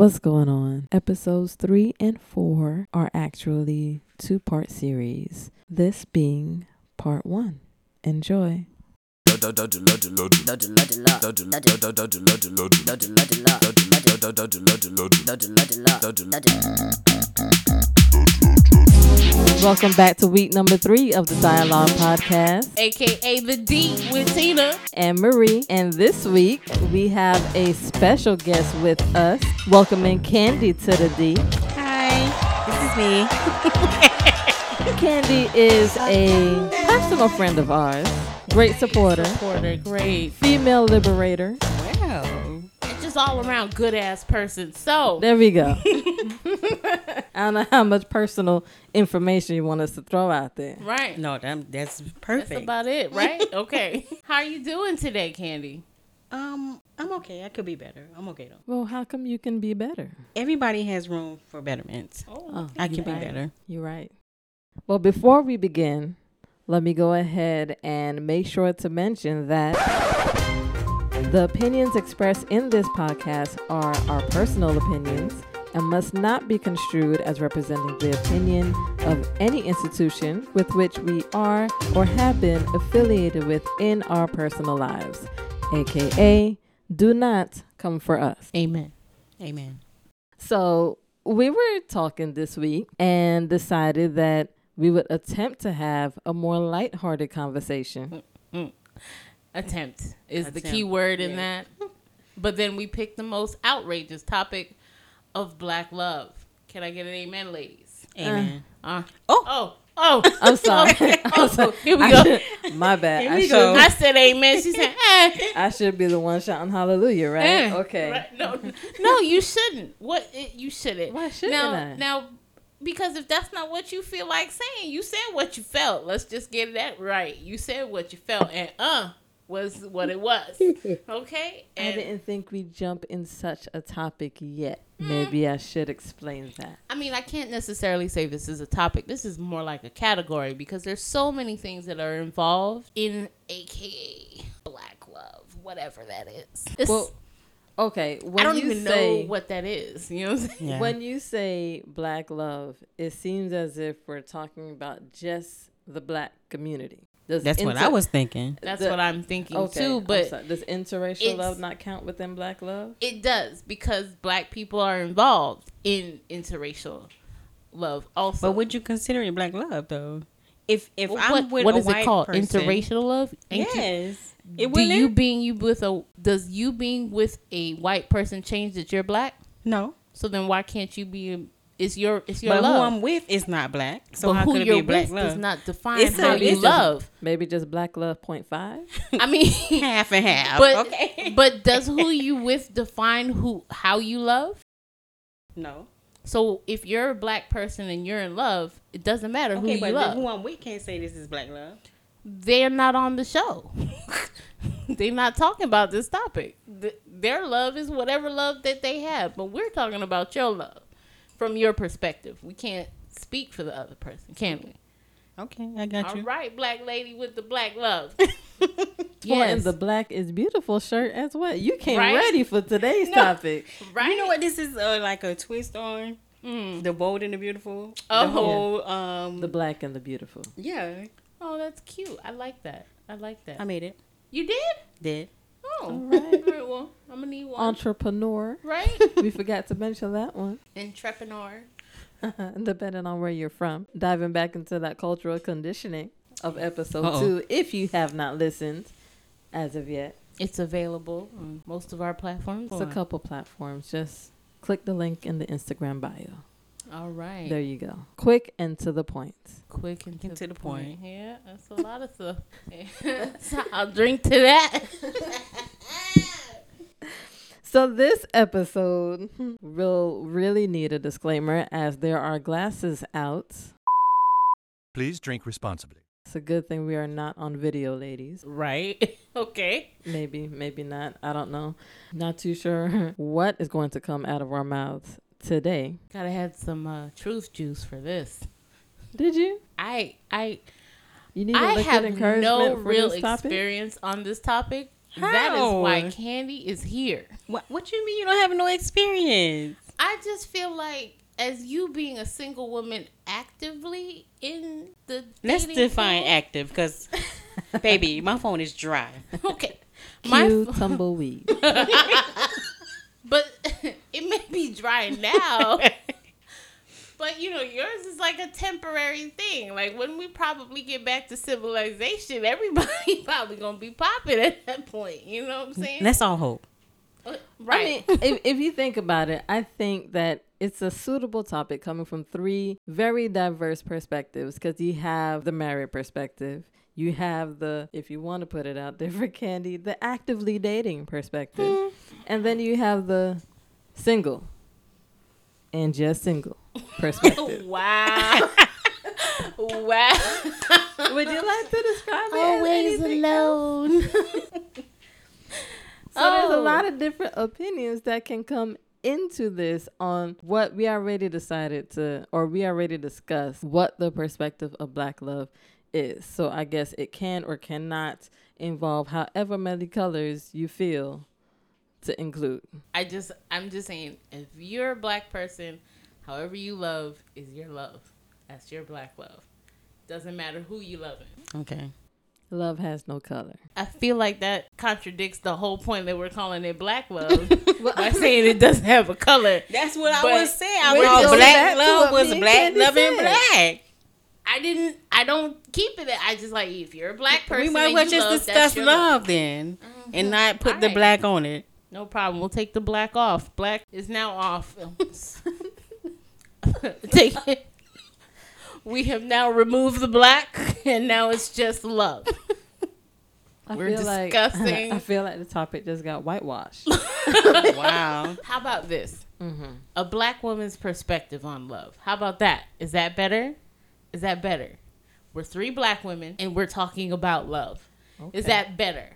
What's going on? Episodes 3 and 4 are actually two part series, this being part 1. Enjoy. Welcome back to week number 3 of the Dialogue Podcast. aka the D with Tina. and Marie. And this week we have a special guest with us, welcoming Candi to the D. Hi, this is me. Candi is a personal friend of ours, great supporter, Porter, great. female liberator. Wow. And just all around good ass person. So There we go. I don't know how much personal information you want us to throw out there. right. No, that, that's perfect. That's about it, right? Okay. How are you doing today, Candi? um, I'm okay. I could be better. I'm okay though. Well, how come you can be better? Everybody has room for betterment. Oh, I can you're be right. better. You're right. Well, before we begin, let me go ahead and make sure to mention that the opinions expressed in this podcast are our personal opinions and must not be construed as representing the opinion of any institution with which we are or have been affiliated with in our personal lives, aka do not come for us. Amen. Amen. So we were talking this week and decided that we would attempt to have a more lighthearted conversation. Mm, mm. Attempt is the key word in yeah. that. But then we picked the most outrageous topic of black love. Can I get an amen, ladies? Amen. Uh, Oh. oh, oh. I'm sorry. Okay. I'm sorry. Here we go. should- my bad. Here I go. I said amen. She said, eh. I should be the one shouting hallelujah, right? Eh. Okay. Right. No, no, you shouldn't. What it, you shouldn't. Why shouldn't now, I? Now, because if that's not what you feel like saying, you said what you felt. Let's just get that right. You said what you felt, and uh was what it was. Okay. I didn't think we'd jump in such a topic yet. Mm. Maybe I should explain that. I mean, I can't necessarily say this is a topic. This is more like a category because there's so many things that are involved in AKA black love, whatever that is. It's- Well, okay. When I don't you even say, know what that is. You know what I'm saying? Yeah. When you say black love, it seems as if we're talking about just the black community. Does That's what I was thinking. That's The- what I'm thinking Okay, too. But does interracial love not count within black love? it does because black people are involved in interracial love also. But would you consider it black love though? If if Well, I'm what, with what a is white it called? person, Interracial love? Ain't you- Yes. It do wouldn't you it? being you with a does you being with a white person change that you're black? No. So then why can't you be? It's your it's your But love. who I'm with is not black. So but how who could it you're be black with love? does not define It's how a- you it's a- love. Maybe just black love point five. I mean, half and half. but okay. but does who you with define who how you love? no. So if you're a black person and you're in love, it doesn't matter who Okay, you but love. who I'm with can't say this is black love. They're not on the show. They're not talking about this topic. Th- Their love is whatever love that they have, but we're talking about your love from your perspective. We can't speak for the other person, can we? Okay, I got All you. right, black lady with the black love. Well, and the black is beautiful shirt as well. You came Right? ready for today's No. topic. right. You know what? This is uh, like a twist on Mm. the bold and the beautiful. Oh. The whole um. The black and the beautiful. yeah, Oh, that's cute. I like that. I like that. I made it. you did? Did Oh, All right. all right. Well, I'm gonna need one. Entrepreneur. right? we forgot to mention that one. Entrepreneur. Depending on where you're from. Diving back into that cultural conditioning of episode Uh-oh. two, if you have not listened as of yet. It's available on most of our platforms. It's a couple platforms. Just click the link in the Instagram bio. All right. There you go. Quick and to the point. Quick and to, And to the, the point. Yeah, that's a lot of stuff. So I'll drink to that. So this episode will really need a disclaimer as there are glasses out. Please drink responsibly. It's a good thing we are not on video, ladies. right. Okay. Maybe, maybe not. I don't know. Not too sure what is going to come out of our mouths today. Gotta have some uh, truth juice for this. Did you? I I You need I liquid have encouragement no for real this topic? experience on this topic. That is why Candi is here. what? What you mean you don't have no experience? I just feel like as you being a single woman actively in the Let's define pool- active because, baby, my phone is dry. Okay. My Cue tumbleweed. but it may be dry now. But you know, yours is like a temporary thing. Like when we probably get back to civilization, everybody probably gonna be popping at that point. You know what I'm saying? Let's all hope. Uh, I mean, if, if you think about it, I think that it's a suitable topic coming from three very diverse perspectives because you have the married perspective, you have the, if you want to put it out there for Candi, the actively dating perspective, and then you have the single and just single perspective. wow. wow. Would you like to describe it? Always alone. So there's a Oh. lot of different opinions that can come into this on what we already decided to, or we already discussed what the perspective of black love is. So I guess it can or cannot involve however many colors you feel to include. I just I'm just saying if you're a black person, however you love is your love. That's your black love. Doesn't matter who you love. Okay. Love has no color. I feel like that contradicts the whole point that we're calling it black love by saying it doesn't have a color. That's what But I was saying. I we're thought just black love was black Candi love and black. I didn't. I don't keep it. I just like if you're a black person, we might and well just love, discuss your love then, and mm-hmm. not put the Alright. black on it. No problem. We'll take the black off. Black is now off. take it. We have now removed the black, and now it's just love. I We're feel like- discussing- I feel like the topic just got whitewashed. wow. How about this? mm-hmm. A black woman's perspective on love. How about that? Is that better? Is that better? We're three black women, and we're talking about love. Is that better?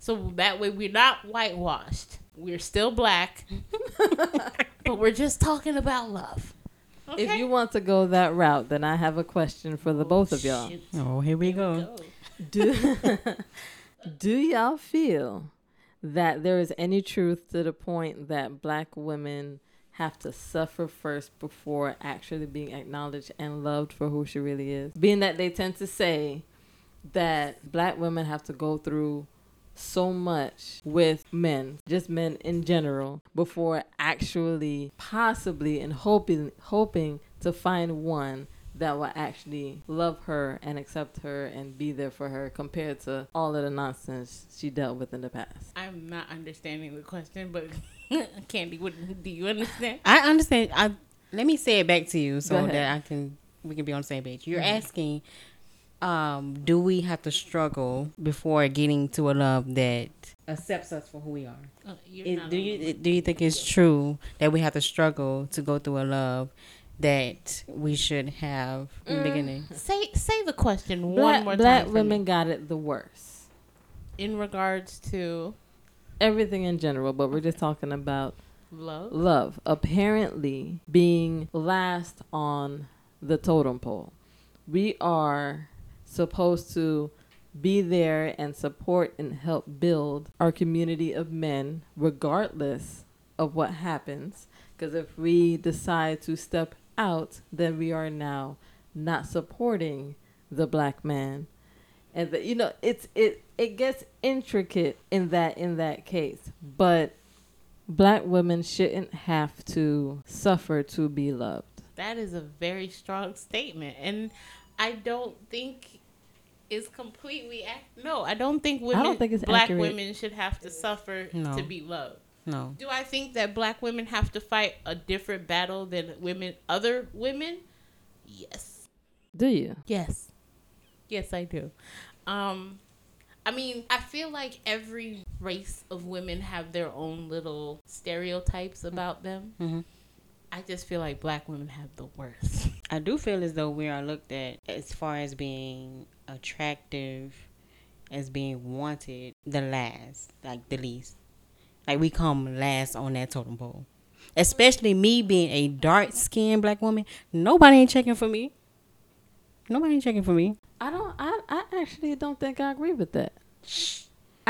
So that way we're not whitewashed. We're still black, but we're just talking about love. If you want to go that route, then I have a question for the oh, both of y'all. Shit. Oh, here we go. Do do y'all feel that there is any truth to the point that black women have to suffer first before actually being acknowledged and loved for who she really is? Being that they tend to say that black women have to go through so much with men, just men in general, before actually possibly and hoping hoping to find one that will actually love her and accept her and be there for her compared to all of the nonsense she dealt with in the past. I'm not understanding the question, but Candi, what do you understand? I understand. I let me say it back to you so that I can we can be on the same page. You're Mm-hmm. asking, um, do we have to struggle before getting to a love that accepts us for who we are? Uh, you're It- not do on- you do you think it's true that we have to struggle to go through a love that we should have in the beginning? say say the question one more black time for women me. got it the worst. in regards to Everything in general, but we're just talking about love. love apparently being last on the totem pole. We are supposed to be there and support and help build our community of men, regardless of what happens. Because if we decide to step out, then we are now not supporting the black man. And the, you know, it's it it gets intricate in that in that case, but black women shouldn't have to suffer to be loved. That is a very strong statement, and I don't think it's completely ac- no. I don't think women. I don't think it's black accurate. women should have to suffer No. to be loved. No. Do I think that black women have to fight a different battle than women, other women? Yes. Do you? Yes. Yes, I do. Um, I mean, I feel like every race of women have their own little stereotypes about them. Mhm. I just feel like black women have the worst. I do feel as though we are looked at as far as being attractive, as being wanted, the last, like the least. Like we come last on that totem pole. Especially me being a dark skinned black woman. Nobody ain't checking for me. Nobody ain't checking for me. I don't. I, I actually don't think I agree with that.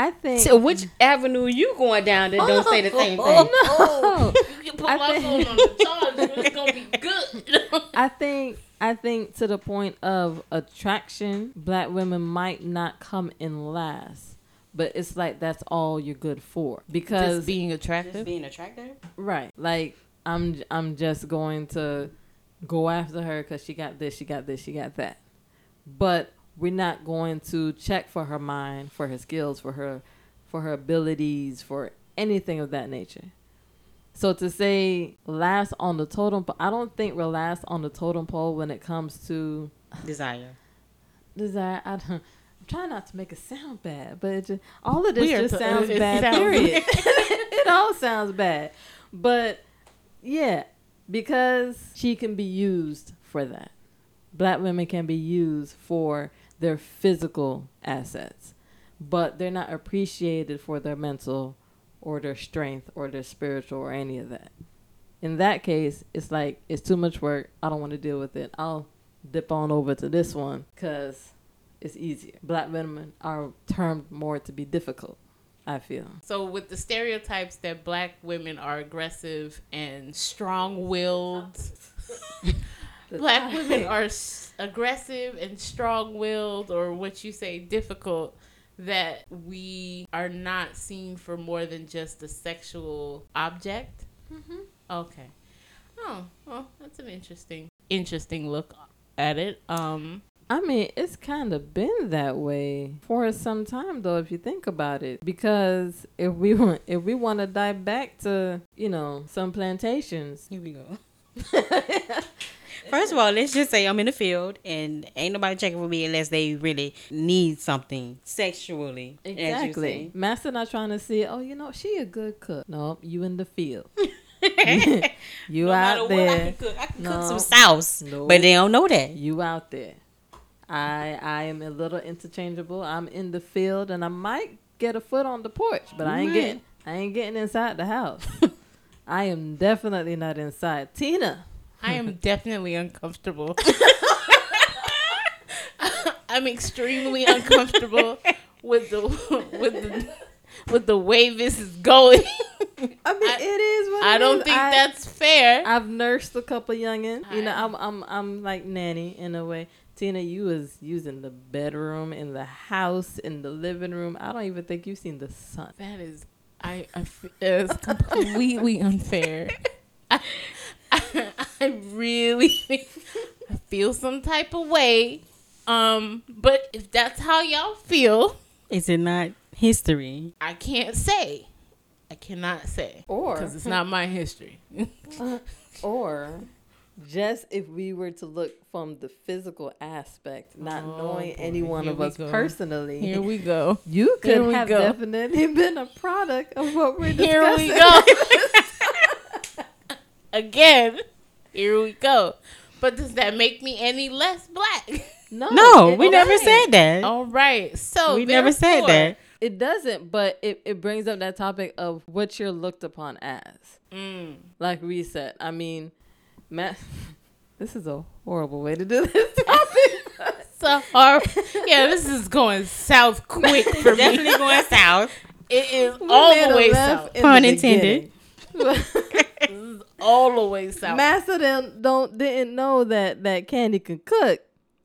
I think. So which avenue you going down that don't say the oh, same oh, thing? Oh, oh. no. put I my think- phone on the charger. It's gonna be good. I think I think to the point of attraction, black women might not come in last, but it's like that's all you're good for because Just being Just attractive. being attractive. right, like I'm I'm just going to go after her because she got this, she got this, she got that, but we're not going to check for her mind, for her skills, for her for her abilities, for anything of that nature. So to say last on the totem, pole, I don't think we're last on the totem pole when it comes to Desire. desire. I don't, I'm trying not to make it sound bad, but it just, all of this just sounds it bad. sounds- period. it all sounds bad, but yeah, because she can be used for that. Black women can be used for their physical assets, but they're not appreciated for their mental or their strength or their spiritual or any of that. In that case, it's like it's too much work. I don't want to deal with it. I'll dip on over to this one because it's easier. Black women are termed more to be difficult. I feel. So with the stereotypes that black women are aggressive and strong-willed, black women are aggressive and strong-willed, or what you say, difficult. That we are not seen for more than just a sexual object. Mm-hmm. Okay. Oh, well, that's an interesting, interesting look at it. Um, I mean, it's kind of been that way for some time, though, if you think about it. Because if we want, if we want to dive back to, you know, some plantations, Here we go. First of all, let's just say I'm in the field and ain't nobody checking for me unless they really need something sexually. exactly. Master not trying to see, oh, you know, she a good cook. No, you in the field. you No matter out what, I can cook. I can No. cook some sauce, No. but they don't know that. You out there. I I am a little interchangeable. I'm in the field and I might get a foot on the porch, but I ain't might. getting I ain't getting inside the house. I am definitely not inside. Tina. I am definitely uncomfortable. I'm extremely uncomfortable with the with the with the way this is going. I mean, I- it is what I it don't is. think I- that's fair. I've nursed a couple youngin. You know, I'm I'm I'm like nanny in a way. Tina, you was using the bedroom, in the house, in the living room. I don't even think you've seen the sun. that is, I, I it's completely unfair. I, I, I really I feel some type of way. Um, but if that's how y'all feel, Is it not history? I can't say. I cannot say Or because it's not my history. or just if we were to look from the physical aspect, not Oh, knowing boy. any one Here of us go. personally, Here we go. You could have go. definitely been a product of what we're discussing. Here we go. Again, here we go. But does that make me any less black? No, No, it we never doesn't. said that. All right. So we never said that. It doesn't, but it, it brings up that topic of what you're looked upon as. Mm. Like we said, I mean, Matt, this is a horrible way to do this topic. So hard. yeah, this is going south quick for me. Definitely going south. It is We all the way left south. in Pun intended. Beginning. This is all the way south. Master didn't don't didn't know that that Candi can cook.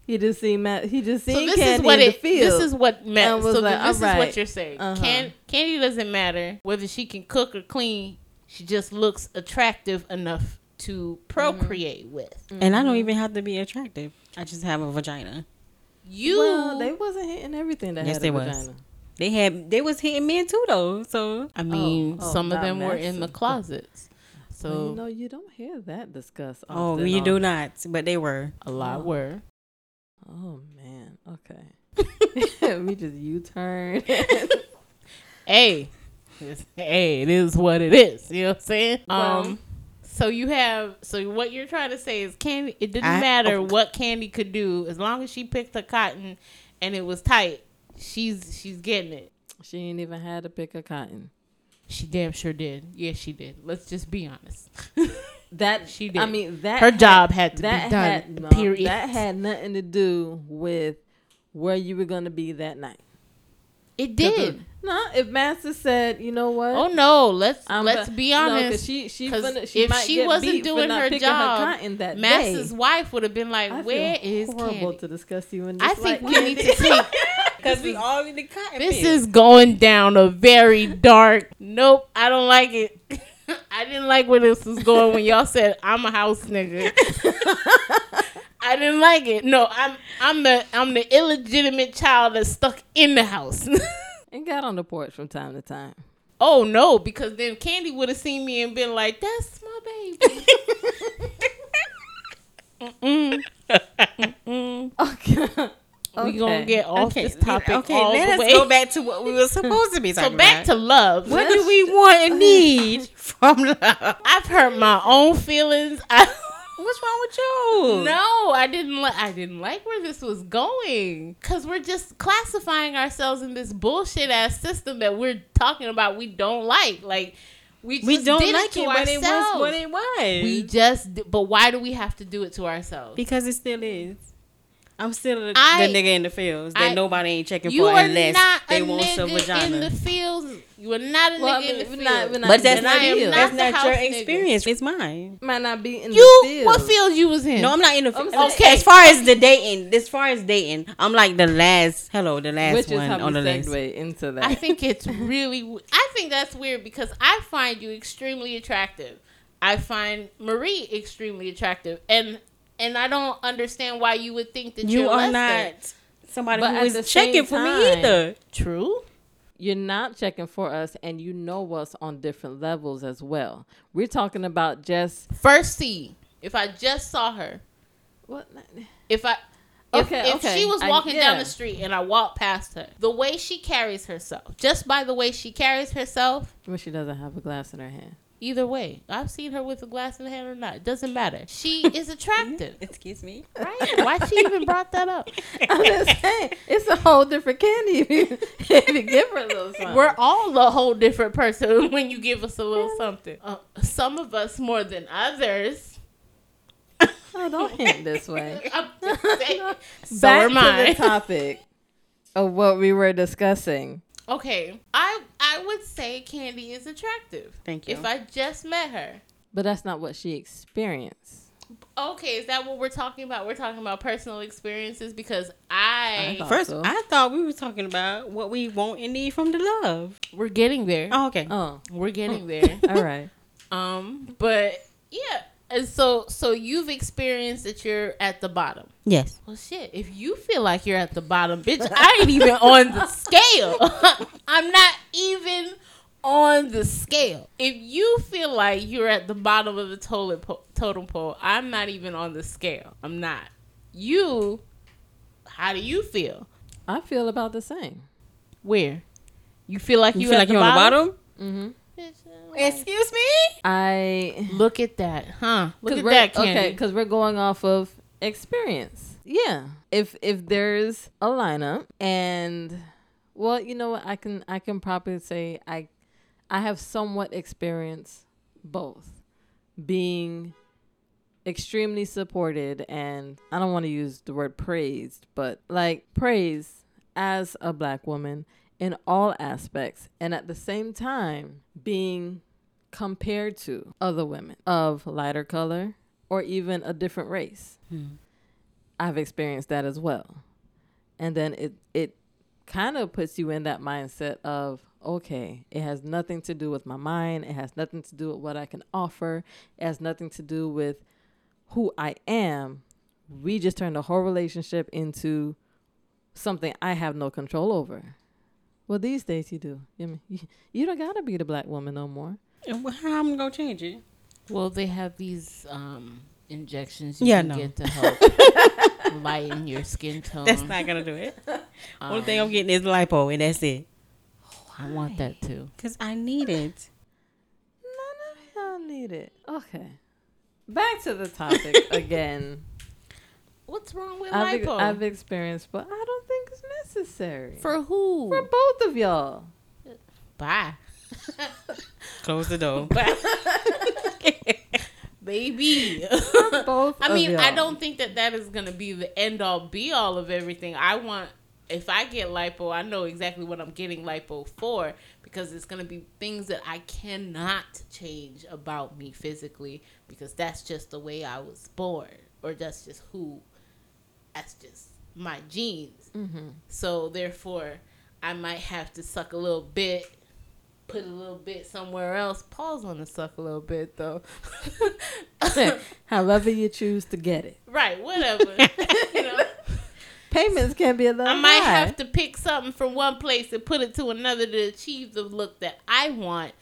He just seen Matt. He just so seen this Candi is what in it. the field. This is what meant. and was So like, this is alright. what you're saying. Uh-huh. Can Candi doesn't matter whether she can cook or clean. She just looks attractive enough to procreate with. And I don't even have to be attractive. I just have a vagina. You. well, they wasn't hitting everything that Yes, had they a was. They had they was hitting men too though. So I mean, oh, some of not them were in the closets. So Well, you know, you don't hear that discussed. oh, often you do not, but they were. a lot Oh. were. Oh man. Okay. we just U turn. Hey, hey, it is what it is. You know what I'm saying? Well- um, so you have so what you're trying to say is candy. It didn't I- matter oh. what Candi could do as long as she picked her cotton and it was tight. She's she's getting it. she ain't even had to pick a cotton. She damn sure did. Yes, she did. Let's just be honest. That She did. I mean, that Her had- job had to be done. had no, period. That had nothing to do with where you were gonna be that night. It did. No, if Master said, you know what? Oh no, let's I'm let's be no, 'cause honest. she she, 'Cause finna, she if she wasn't doing her job, her Master's day. wife would have been like, "Where is?" I "Where feel is horrible Candi?" to discuss you in I think light. we need to take. Because we all in the cotton This pit. is going down a very dark. Nope, I don't like it. I didn't like where this was going when y'all said I'm a house nigga. I didn't like it. No, I'm I'm the I'm the illegitimate child that's stuck in the house. and got on the porch from time to time. oh no, because then Candi would have seen me and been like, "That's my baby." Mm-mm. Mm-mm. Okay. We gonna get off okay, this topic Okay, all let the us way. go back to what we were supposed to be talking about. so back to love. what do we want and need from love? I've hurt my own feelings. I, What's wrong with you? no, I didn't like. I didn't like where this was going because we're just classifying ourselves in this bullshit ass system that we're talking about. We don't like. Like we just we don't did like it it, but it was what it was. we just. But why do we have to do it to ourselves? because it still is. I'm still the, the nigga in the fields that I- nobody ain't checking you for unless not they a want some nigga vagina. in the fields. You are not a Well, I nigga in the fields. not- we're not but that's in not, the I am not that's the not your nigga. experience. It's mine. Might not be in You the field. what field you was in? No, I'm not in the I'm field. saying- As far as the dating, as far as dating, I'm like the last. Hello, the last Which one how on the list. segue into that. I think it's really. I think that's weird because I find you extremely attractive. I find Marie extremely attractive, and and I don't understand why you would think that You you're are less than. not somebody But who at checking same for me either. true. You're not checking for us, and you know us on different levels as well. We're talking about just First see, if I just saw her, what? if I. If, Okay, if okay. she was I- walking down the street and I walked past her, the way she carries herself, just by the way she carries herself, Well, she doesn't have a glass in her hand. Either way, I've seen her with a glass in her hand or not, it doesn't matter. She is attractive, Excuse me. right? Why she even brought that up? I'm just saying, it's a whole different candy if you, if you give her a little something. We're all a whole different person when you give us a little something. Uh, some of us more than others. oh, don't hint this way. I'm just saying. so Back are to mine. the topic of what we were discussing. Okay, I I would say Candi is attractive. Thank you. If I just met her. But that's not what she experienced. Okay, is that what we're talking about? We're talking about personal experiences because I, I thought- First, so. I thought we were talking about what we want and need from the love. we're getting there. Oh, okay. Oh, We're getting there. all right. um, but yeah, and so so you've experienced that you're at the bottom. Yes. Well, shit. If you feel like you're at the bottom, bitch, I ain't even on the scale. I'm not even on the scale. If you feel like you're at the bottom of the totem pole, totem pole, I'm not even on the scale. I'm not. You, how do you feel? I feel about the same. Where? You feel like You, you, feel at like the you're on the bottom? bottom? Mm-hmm. Bitch, Excuse me? I Look at that, huh? Look Cause at we're- that, Candi. Okay, because we're going off of experience. Yeah. If if there's a lineup and well, you know what, I can I can probably say I I have somewhat experienced both. Being extremely supported and I don't want to use the word praised, but like praise as a black woman in all aspects and at the same time being compared to other women of lighter color or even a different race. Hmm. I've experienced that as well. And then it it kind of puts you in that mindset of okay, it has nothing to do with my mind, it has nothing to do with what I can offer, it has nothing to do with who I am. We just turned the whole relationship into something I have no control over. Well, these days you do. You, mean, you, you don't gotta be the black woman no more. And wh- How I'm going to change it? Well, they have these um injections you Yeah, can no. get to help lighten your skin tone. That's not going to do it. Only thing I'm Um, getting is lipo, and that's it. I want that too. Because I need it. None of y'all need it. Okay. Back to the topic again. What's wrong with I've, lipo? I've experienced, but I don't think it's necessary. For who? For both of y'all. Bye. Close the door. Baby. For both I mean, I y'all. don't think that that is going to be the end all be all of everything. I want if I get lipo, I know exactly what I'm getting lipo for because it's gonna be things that I cannot change about me physically because that's just the way I was born or that's just who that's just my genes. Mm-hmm. So therefore, I might have to suck a little bit, put a little bit somewhere else. Pause on the suck a little bit though. However you choose to get it. right, whatever. you know, Payments can be a little I might high. have to pick something from one place and put it to another to achieve the look that I want.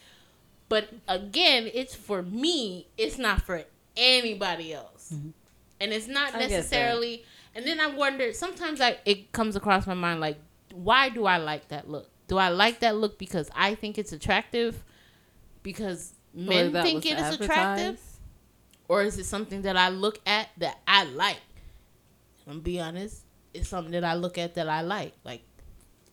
But again, it's for me. It's not for anybody else. And it's not I get that. necessarily. And then I wonder. Sometimes I it comes across my mind like, why do I like that look? Do I like that look because I think it's attractive? Because men think it is attractive, or is it something that I look at that I like? I'm gonna be honest. It's something that I look at that I like. Like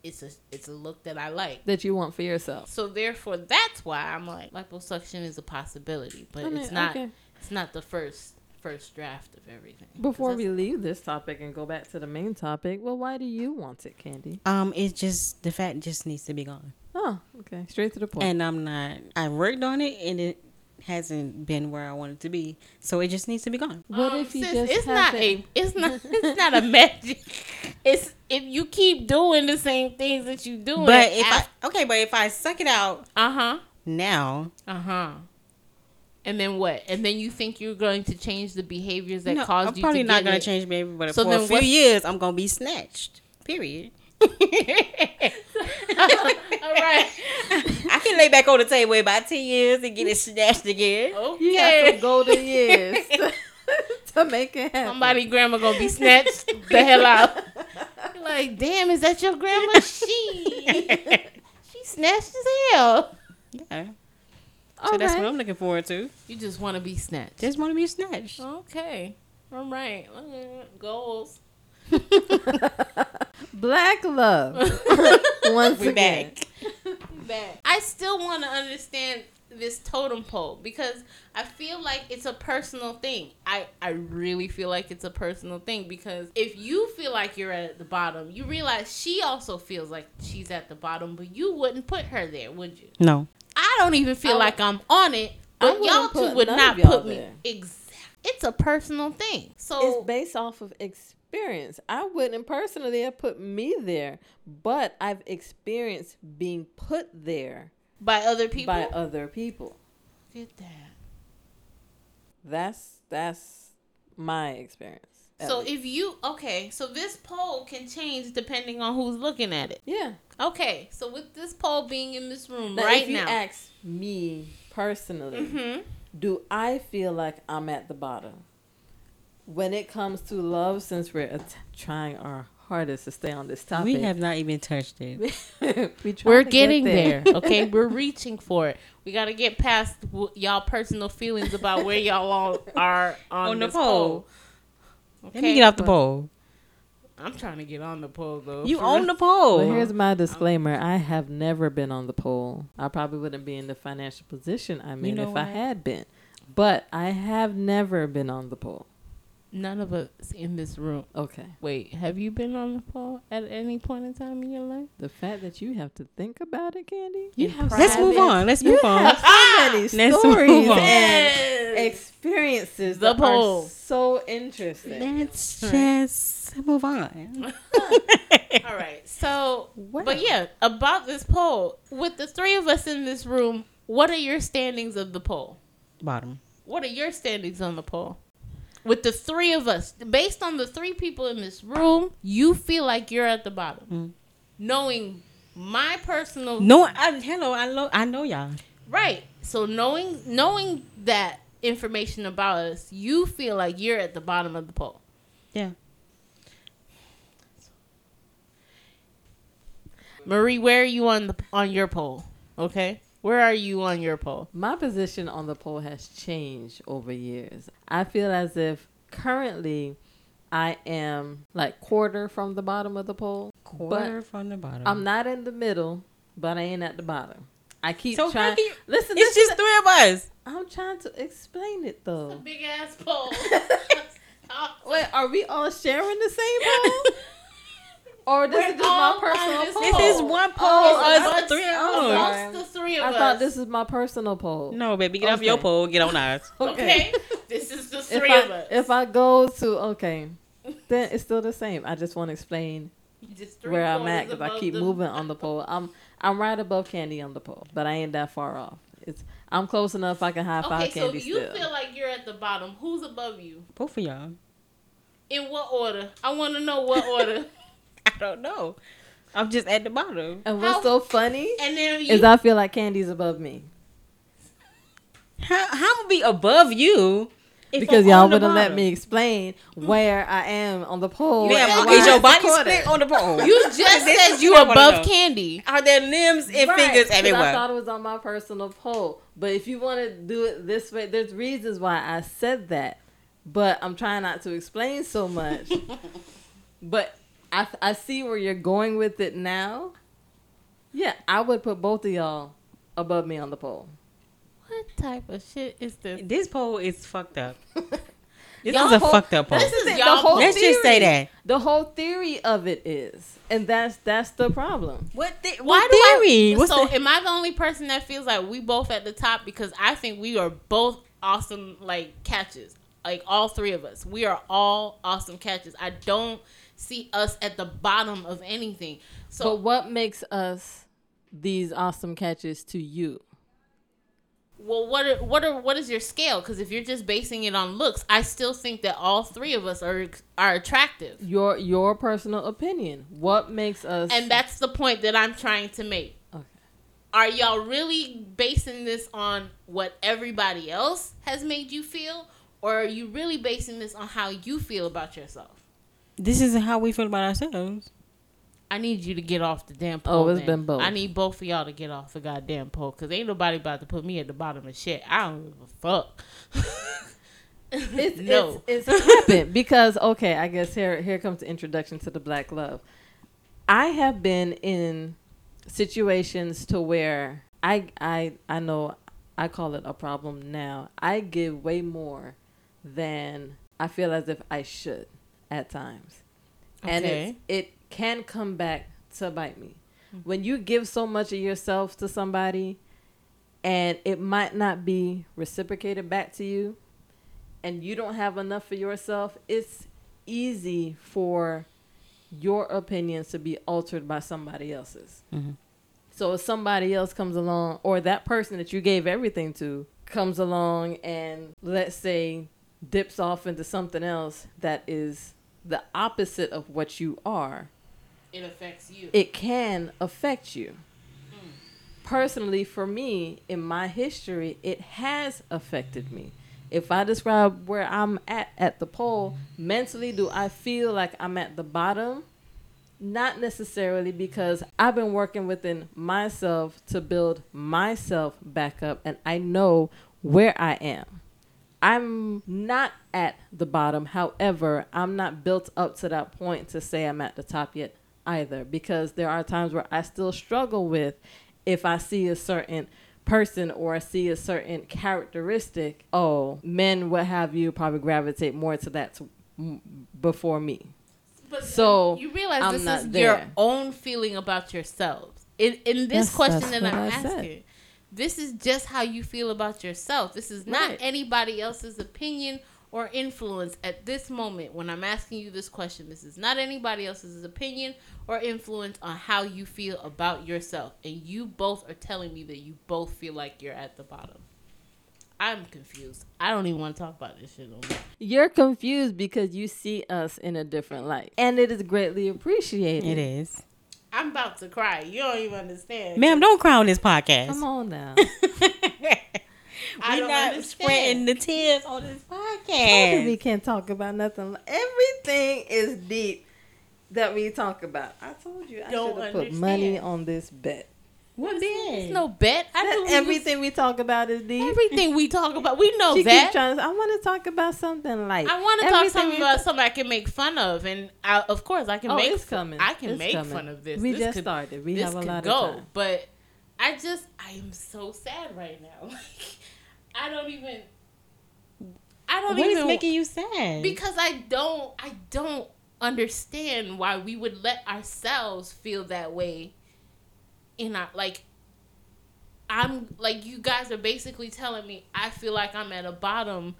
it's a it's a look that I like. that you want for yourself. So therefore, that's why I'm like liposuction is a possibility, but I mean, it's not okay. it's not the first first draft of everything. Before we leave this topic and go back to the main topic, well, why do you want it, Candi? Um, it's just the fat just needs to be gone, Oh, okay, straight to the point. and I'm not. I worked on it, and it hasn't been where I want it to be, so it just needs to be gone. what Um, if you sis, just it's not haven't- a it's not it's not a magic. It's if you keep doing the same things that you doing. But if I okay, but if I suck it out uh huh now, uh huh. And then what? And then you think you're going to change the behaviors that no, caused I'm you probably not gonna change behavior, but So for then a few years, I'm gonna be snatched. Period. All right. I can lay back on the table in about ten years and get it snatched again. Okay. You got some golden years to make it happen. Somebody grandma gonna be snatched the hell out. You're like, damn, is that your grandma? She she snatched as hell. Yeah. All So that's what I'm looking forward to. You just want to be snatched. Just want to be snatched. Okay. All right. Goals. Black love. Once We again. back. Back. I still want to understand this totem pole because I feel like it's a personal thing. I, I really feel like it's a personal thing because if you feel like you're at the bottom, you realize she also feels like she's at the bottom, but you wouldn't put her there, would you? No. I don't even feel I like I'm on it, but y'all two would not put me there. exactly. It's a personal thing. So It's based off of experience. I wouldn't personally have put me there, but I've experienced being put there by other people, by other people. get that. That's that's my experience. At So least. if you okay, so this poll can change depending on who's looking at it. yeah, Okay, so with this poll being in this room Now, right if you now, ask me personally, hmm do I feel like I'm at the bottom when it comes to love? Since we're at- trying our hardest to stay on this topic, We have not even touched it. we we're to get getting there. Okay, we're reaching for it. We got to get past w- y'all personal feelings about where y'all all are on, On the this poll. Poll. Let me get off the pole. I'm trying to get on the pole though. You own the pole. Well, here's my disclaimer. I have never been on the pole. I probably wouldn't be in the financial position I'm in know if I had been. But I have never been on the poll. None of us in this room. Okay. Wait, have you been on the poll at any point in time in your life? The fact that you have to think about it, Candi. You have have Let's move on. Let's You move on. have so many Let's stories and experiences The that poll. are so interesting. Let's just move on. All right. So, Wow. but yeah, about this poll, with the three of us in this room, what are your standings of the poll? Bottom. What are your standings on the poll? With the three of us, based on the three people in this room, you feel like you're at the bottom. Mm. Knowing my personal No, I, hello. I know. I know y'all. right. So knowing knowing that information about us, you feel like you're at the bottom of the pole. Yeah. Marie, where are you on the on your poll? Okay, where are you on your poll? My position on the poll has changed over years. I feel as if currently I am like quarter from the bottom of the poll. Quarter from the bottom. I'm not in the middle, but I ain't at the bottom. I keep So trying. you- listen, It's listen, just three of us. I'm trying to explain it though. Big ass poll. Wait, are we all sharing the same poll? Or this is just my um, personal this poll. This is one oh, poll. Oh, us amongst- three. sorry. amongst the three of I us. thought this is my personal poll. No, baby, get off your Okay. poll. Get on ours. Okay, this is the If three I, of us. if I go to okay, then it's still the same. I just want to explain Just where I'm at because I keep the- moving on the pole. I'm I'm right above Candi on the pole, but I ain't that far off. It's I'm close enough. I can high five Okay, so Candi you still. feel like you're at the bottom. Who's above you? Both of y'all. In what order? I want to know what order. I don't know. I'm just at the bottom. and what's How- so funny And then you. is I feel like Candi's above me How how am I be above you? if because I'm y'all wouldn't let me explain where I am on the pole. Ma'am, and okay, your body split on the pole. you just This said you what I wanna above. Candi. Are there limbs and Right, everywhere? I thought it was on my personal pole. But if you want to do it this way, there's reasons why I said that. But I'm trying not to explain so much. but I, I see where you're going with it now. Yeah, I would put both of y'all above me on the pole. What type of shit is this? This pole is fucked up. This Y'all is a pole- fucked up pole. This is The y'all. whole Let's just say theory. that. The whole theory of it is, and that's that's the problem. What, the, Why what do theory? I? What's so the- am I the only person that feels like we both at the top? Because I think we are both awesome like catches. Like all three of us, we are all awesome catches. I don't see us at the bottom of anything. So but what makes us these awesome catches to you? well, what are, what are what is your scale? Because if you're just basing it on looks, I still think that all three of us are are attractive, Your your personal opinion. What makes us and that's the point that I'm trying to make. Okay. Are y'all really basing this on what everybody else has made you feel, or are you really basing this on how you feel about yourself? This is how we feel about ourselves. I need you to get off the damn pole. Oh, it's then. been both. I need both of y'all to get off the goddamn pole because ain't nobody about to put me at the bottom of shit. I don't give a fuck. it's no. it's, it's happened because okay, I guess here here comes the introduction to the black love. I have been in situations to where I I I know I call it a problem now. I give way more than I feel as if I should at times. And Okay. it's, it can come back to bite me. When you give so much of yourself to somebody and it might not be reciprocated back to you and you don't have enough for yourself, it's easy for your opinions to be altered by somebody else's. Mhm. So if somebody else comes along, or that person that you gave everything to comes along and let's say dips off into something else that is the opposite of what you are, It affects you. it can affect you. Hmm. Personally, for me, in my history, it has affected me. If I describe where I'm at at the pole, mentally, do I feel like I'm at the bottom? Not necessarily because I've been working within myself to build myself back up and I know where I am. I'm not at the bottom. However, I'm not built up to that point to say I'm at the top yet either because there are times where I still struggle with if I see a certain person or I see a certain characteristic, oh, men, what have you, probably gravitate more to that t- m- before me. But So, you realize I'm this is your own feeling about yourselves. In in this That's- question that I'm asking, this is just how you feel about yourself. This is not Right. anybody else's opinion or influence at this moment when I'm asking you this question. This is not anybody else's opinion or influence on how you feel about yourself. And you both are telling me that you both feel like you're at the bottom. I'm confused. I don't even want to talk about this shit no more. You're confused because you see us in a different light, and it is greatly appreciated. It is. I'm about to cry. You don't even understand. Ma'am, don't cry on this podcast. Come on now. I we don't not understand. spreading the tears on this podcast. we can't talk about nothing. Everything is deep that we talk about. I told you I should Don't have put money on this bet. What There's bed? no bet. I That knew we everything we talk about is deep. everything we talk about, we know she that. trying to. I want to talk about something like. I want to talk something about ta- something I can make fun of, and I, of course I can Oh, make. it's fun- coming. I can It's make coming. fun of this. We This just could- started. We have a lot go, of time. but I just I am so sad right now. I don't even. I don't What is even making you sad? because I don't I don't understand why we would let ourselves feel that way our like I'm like you guys are basically telling me I feel like I'm at a bottom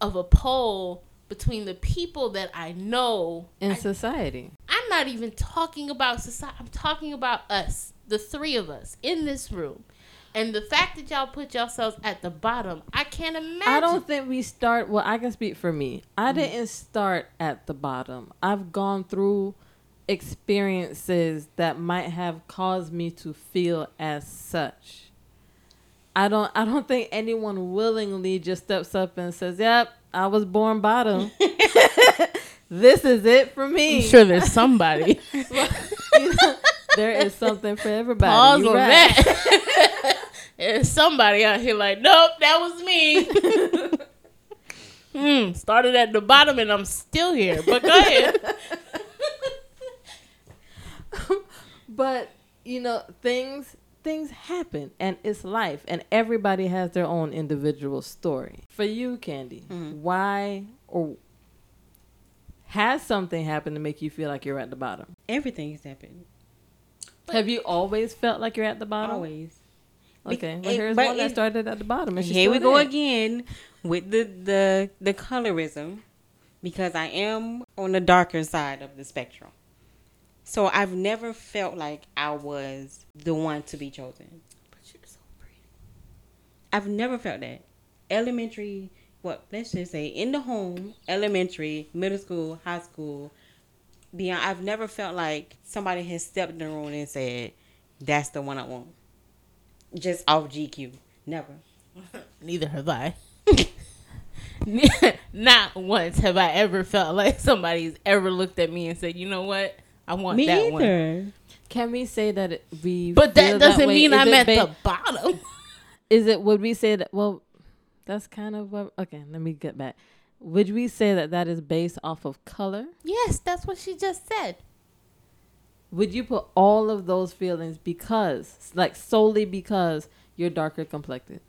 of a pole between the people that I know in I- society. I'm not even talking about society. I'm talking about us, the three of us in this room. And the fact that y'all put yourselves at the bottom, I can't imagine. I don't think we start. Well, I can speak for me. I mm-hmm. didn't start at the bottom. I've gone through experiences that might have caused me to feel as such. I don't. I don't think anyone willingly just steps up and says, "Yep, I was born bottom. this is it for me." I'm sure there's somebody. You know, there is something for everybody. Pause on right. that. there's somebody out here like, nope, that was me. Hmm, started at the bottom and I'm still here. But go ahead. but you know things things happen and it's life and everybody has their own individual story for you Candi mm-hmm. why or has something happened to make you feel like you're at the bottom everything's has happened. have you always felt like you're at the bottom Always. okay well here's but one that started at the bottom and Here we go again with the the the colorism because I am on the darker side of the spectrum. So I've never felt like I was the one to be chosen. But you're so pretty. I've never felt that. Elementary, what let's just say in the home, elementary, middle school, high school, beyond I've never felt like somebody has stepped in the room and said, That's the one I want. Just off GQ. Never. Neither have I. Not once have I ever felt like somebody's ever looked at me and said, "You know what? I want Me that one." either. can we say that we But feel that doesn't way? mean Is I'm at ba- the bottom. is it would we say that well that's kind of what okay let me get back would we say that that is based off of color yes, that's what she just said. would you put all of those feelings because like solely because you're darker complected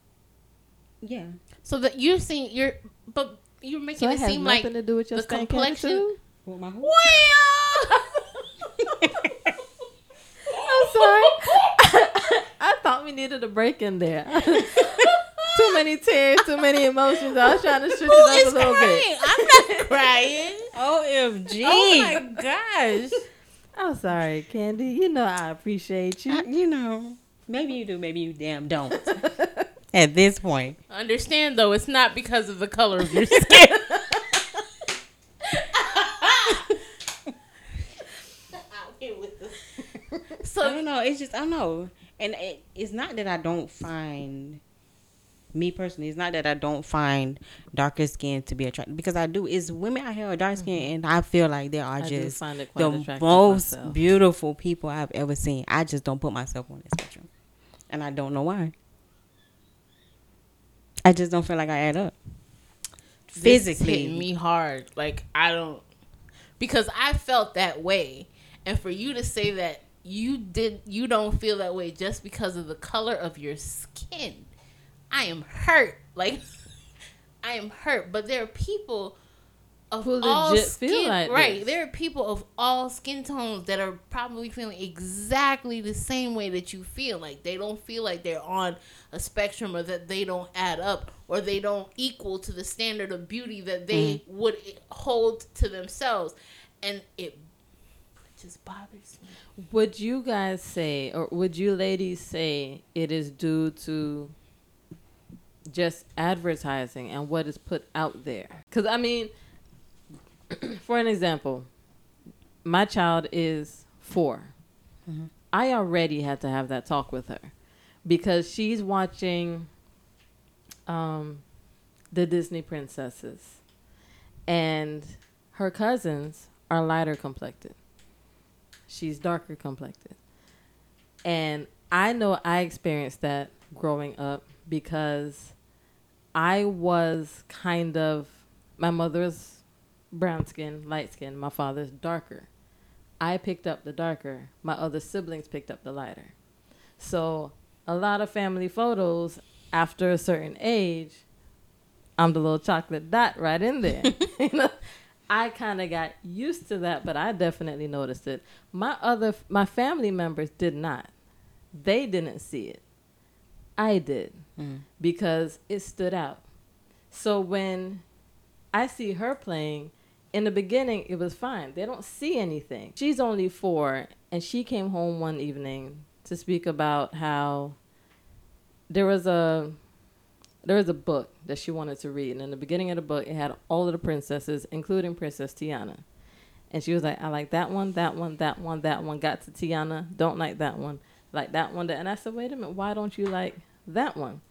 Yeah. So that you're seeing you're, but you're making so it it has seem nothing like to do with your the skin complexion- too? With my well. i'm sorry i thought we needed a break in there too many tears too many emotions i was trying to switch Who it is up a little bit crying? I'm not crying. OMG. Oh my gosh. i'm sorry Candi you know i appreciate you I- you know, maybe you do, maybe you damn don't. At this point. Understand though, it's not because of the color of your skin. I know. It's just I don't know, and it, it's not that I don't find me personally. It's not that I don't find darker skin to be attractive because I do. It's women out here are dark skin, mm-hmm. and I feel like they are I just find it quite the most myself. beautiful people I've ever seen. I just don't put myself on that spectrum, and I don't know why. I just don't feel like I add up. this is Physically, me hard. Like I don't because I felt that way, and for you to say that you did, you don't feel that way just because of the color of your skin. I am hurt. Like I am hurt. But there are people of Who all legit skin, feel like right. this. There are people of all skin tones that are probably feeling exactly the same way that you feel. Like they don't feel like they're on a spectrum or that they don't add up or they don't equal to the standard of beauty that they Mm-hmm. would hold to themselves. And it just bothers me. Would you guys say, or would you ladies say, it is due to just advertising and what is put out there? Because, I mean, for an example, my child is 4 I already had to have that talk with her because she's watching um, the Disney princesses, and her cousins are lighter complected she's darker complected. And I know I experienced that growing up because I was kind of my mother's brown skin, light skin, my father's darker. I picked up the darker, my other siblings picked up the lighter. So, a lot of family photos after a certain age, I'm the little chocolate dot right in there. you know? I kind of got used to that, but I definitely noticed it. My other my family members did not. They didn't see it. I did Mm. because it stood out. So when I see her playing, in the beginning it was fine. They don't see anything. She's only 4 and she came home one evening to speak about how there was a there was a book that she wanted to read and in the beginning of the book it had all of the princesses including princess tiana. And she was like i like that one that one that one that one. Got to tiana. Don't like that one. Like that one. And i said wait a minute. Why don't you like that one?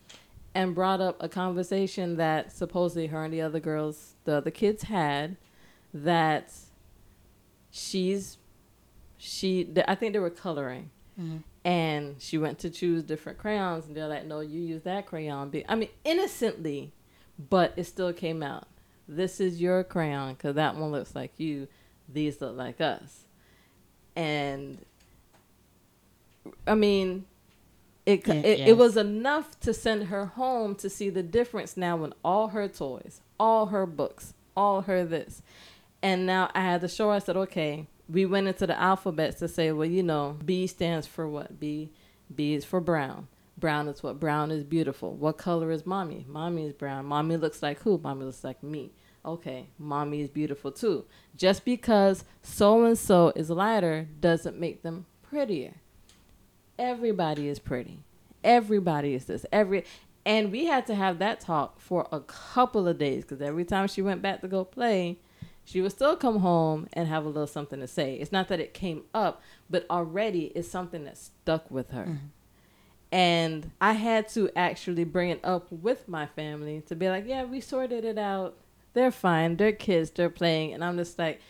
And brought up a conversation that supposedly her and the other girls the other kids had that she's she i think they were coloring. Mhm. And she went to choose different crayons and they're like no you use that crayon. I mean innocently but it still came out. This is your crayon because that one looks like you. These look like us. And i mean it, Yeah, it, yes. it was enough to send her home to see the difference now in all her toys all her books all her this. And now i had to show her i said okay we went into the alphabets to say well you know b stands for what? B b is for brown. Brown is what? Brown is beautiful. What color is mommy? Mommy is brown. Mommy looks like who? Mommy looks like me. Okay mommy is beautiful too. Just because so and so is lighter doesn't make them prettier. Everybody is pretty. Everybody is this. Every and we had to have that talk for a couple of days because every time she went back to go play she would still come home and have a little something to say. It's not that it came up but already it's something that stuck with her. Mm-hmm. And i had to actually bring it up with my family to be like yeah we sorted it out. They're fine. They're kids. They're playing. And i'm just like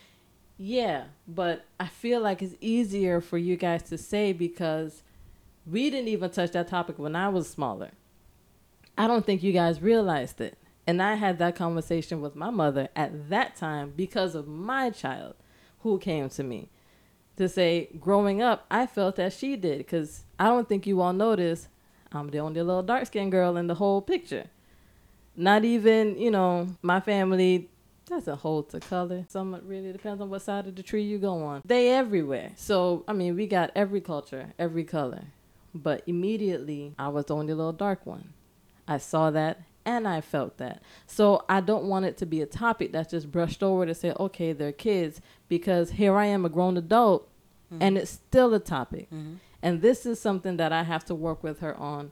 yeah but i feel like it's easier for you guys to say because we didn't even touch that topic when I was smaller. I don't think you guys realized it. And I had that conversation with my mother at that time because of my child who came to me to say, growing up, I felt as she did. Because I don't think you all noticed I'm the only little dark skinned girl in the whole picture. Not even, you know, my family doesn't hold to color. Some really depends on what side of the tree you go on. They everywhere. So I mean, we got every culture, every color. But immediately, I was the only little dark one. I saw that and I felt that. So I don't want it to be a topic that's just brushed over to say, okay, they're kids, because here I am, a grown adult, and it's still a topic. Mhm. And this is something that I have to work with her on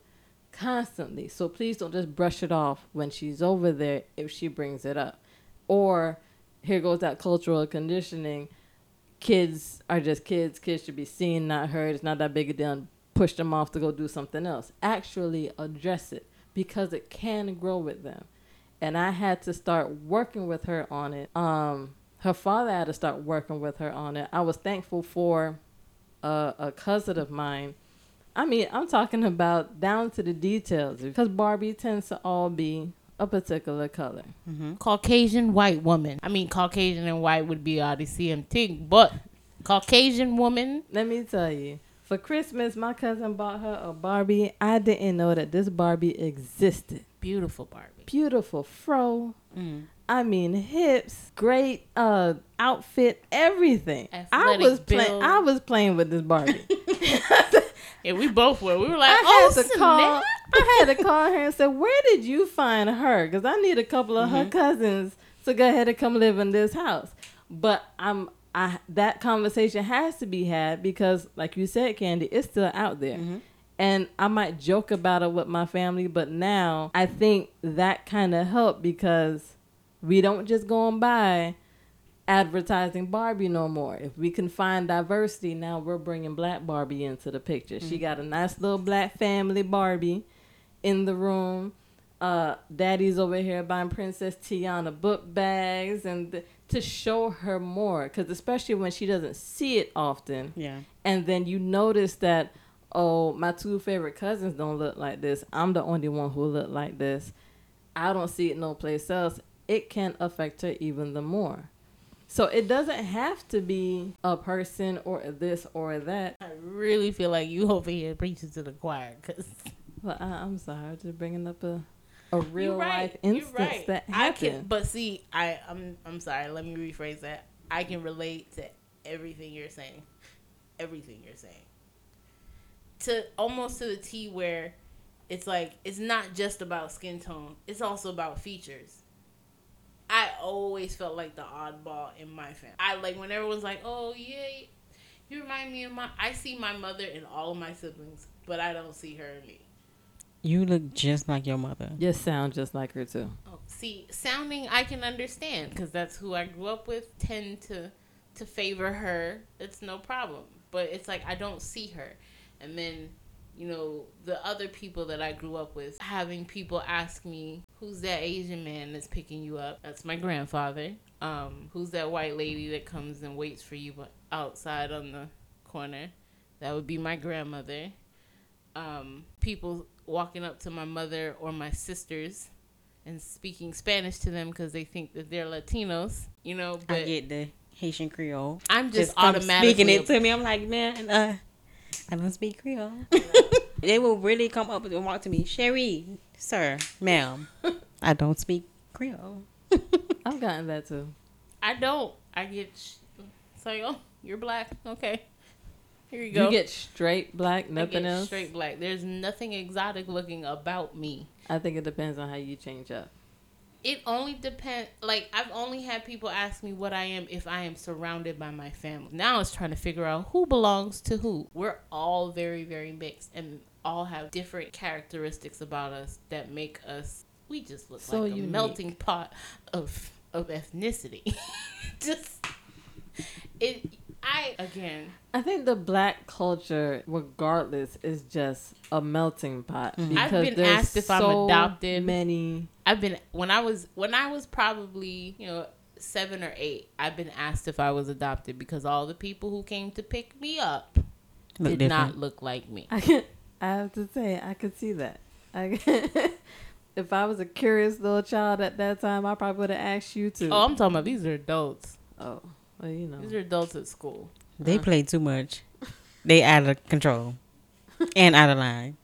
constantly. So please don't just brush it off when she's over there if she brings it up. Or here goes that cultural conditioning. Kids are just kids. Kids should be seen, not heard. It's not that big a deal. Push them off to go do something else. Actually address it because it can grow with them. And I had to start working with her on it. Um, her father had to start working with her on it. I was thankful for a, a cousin of mine. I mean, I'm talking about down to the details because Barbie tends to all be a particular color. Mm-hmm. Caucasian white woman. I mean, Caucasian and white would be all the same thing, but Caucasian woman. Let me tell you, for Christmas, my cousin bought her a Barbie. I didn't know that this Barbie existed. Beautiful Barbie. Beautiful fro. Mm. I mean, hips, great uh outfit, everything. I was playing. I was playing with this Barbie. Yeah, we both were. We were like, I oh, had to call. I had to call her and say, "Where did you find her? Because I need a couple of her cousins to go ahead and come live in this house." But I'm. I that conversation has to be had because, like you said, Candi, it's still out there. And I might joke about it with my family, but now I think that kind of helped because we don't just go on by advertising Barbie no more. If we can find diversity, now we're bringing Black Barbie into the picture. She got a nice little black family Barbie in the room. Uh, Daddy's over here buying Princess Tiana book bags and th- to show her more, because especially when she doesn't see it often, Yeah. and then you notice that oh my two favorite cousins don't look like this. I'm the only one who look like this. I don't see it no place else. It can affect her even the more. So it doesn't have to be a person or this or that. I really feel like you over here preaching to the choir because well, I, i'm sorry. Just bringing up a a real right. life instance right. that I can, happened. but see, I I'm I'm sorry. Let me rephrase that. I can relate to everything you're saying. Everything you're saying. To almost to the T where it's like it's not just about skin tone. It's also about features. I always felt like the oddball in my family. I like when everyone's like, "Oh yeah, you remind me of my." I see my mother in all of my siblings, but I don't see her in me. You look just like your mother. You sound just like her too. Oh, see, sounding I can understand because that's who I grew up with. Tend to to favor her. It's no problem. But it's like I don't see her, and then you know the other people that I grew up with, having people ask me, "Who's that Asian man that's picking you up?" That's my grandfather. Um, who's that white lady that comes and waits for you outside on the corner? That would be my grandmother. Um, people walking up to my mother or my sisters and speaking Spanish to them because they think that they're Latinos, you know. But I get the Haitian Creole. I'm just, come automatically speaking it to me. I'm like, man, uh, I don't speak Creole. they will really come up and walk to me, Sherry, sir, ma'am, I don't speak Creole. I've gotten that too. I don't. I get. Sh- it's like, oh, you're black. Okay, here you go. You get straight black, nothing get else. straight black. There's nothing exotic looking about me. I think it depends on how you change up. It only depends. Like I've only had people ask me what I am if I am surrounded by my family. Now it's trying to figure out who belongs to who. We're all very, very mixed and all have different characteristics about us that make us. We just look So like a melting pot of of ethnicity. just it. I again. I think the black culture, regardless, is just a melting pot Mhm. because I've been asked if I'm adopted. Many. I've been when I was when I was probably you know seven or eight. I've been asked if I was adopted because all the people who came to pick me up Look did not look like me. I can. I have to say, I could see that. I if I was a curious little child at that time, I probably would have asked you to. Oh, I'm talking about these are adults. Oh, well, you know. These are adults at school. They Uh. play too much. They out of control and out of line.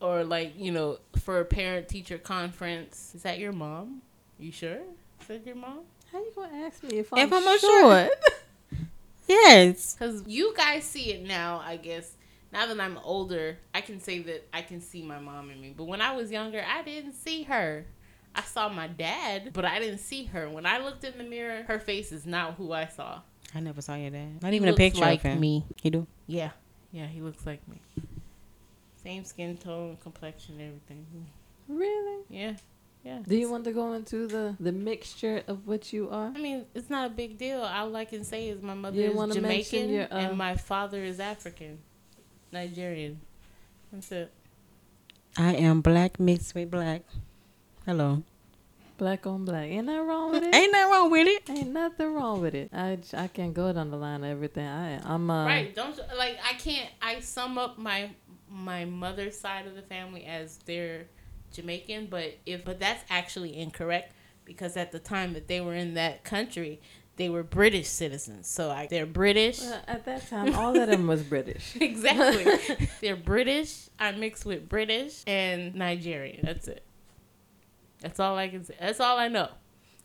Or like you know for a parent teacher conference. Is that your mom? You sure? Is that your mom? How you gonna ask me if I'm, If I'm sure? unsure. Yes. Because you guys see it now, I guess. Now that I'm older, I can say that I can see my mom in me. But when I was younger, I didn't see her. I saw my dad, but I didn't see her. When I looked in the mirror, her face is not who I saw. I never saw your dad. Not He even a picture like of him. me. He do. Yeah, yeah, he looks like me. Same skin tone, complexion, everything. Really? Yeah, yeah. Do you want to go into the the mixture of what you are? I mean, it's not a big deal. All I can say is my mother You is Jamaican your, uh, and my father is African, Nigerian. That's it. I am black mixed with black. Hello. Black on black. Ain't nothing wrong with it. Ain't nothing wrong with it. Ain't nothing wrong with it. I, I can't go down the line of everything. I I'm uh right don't like i can't i sum up my my mother's side of the family as they're jamaican but if but that's actually incorrect because at the time that they were in that country they were british citizens so I, they're british well, at that time all of them was British. exactly they're british i mixed with british and nigerian that's it that's all i can say that's all i know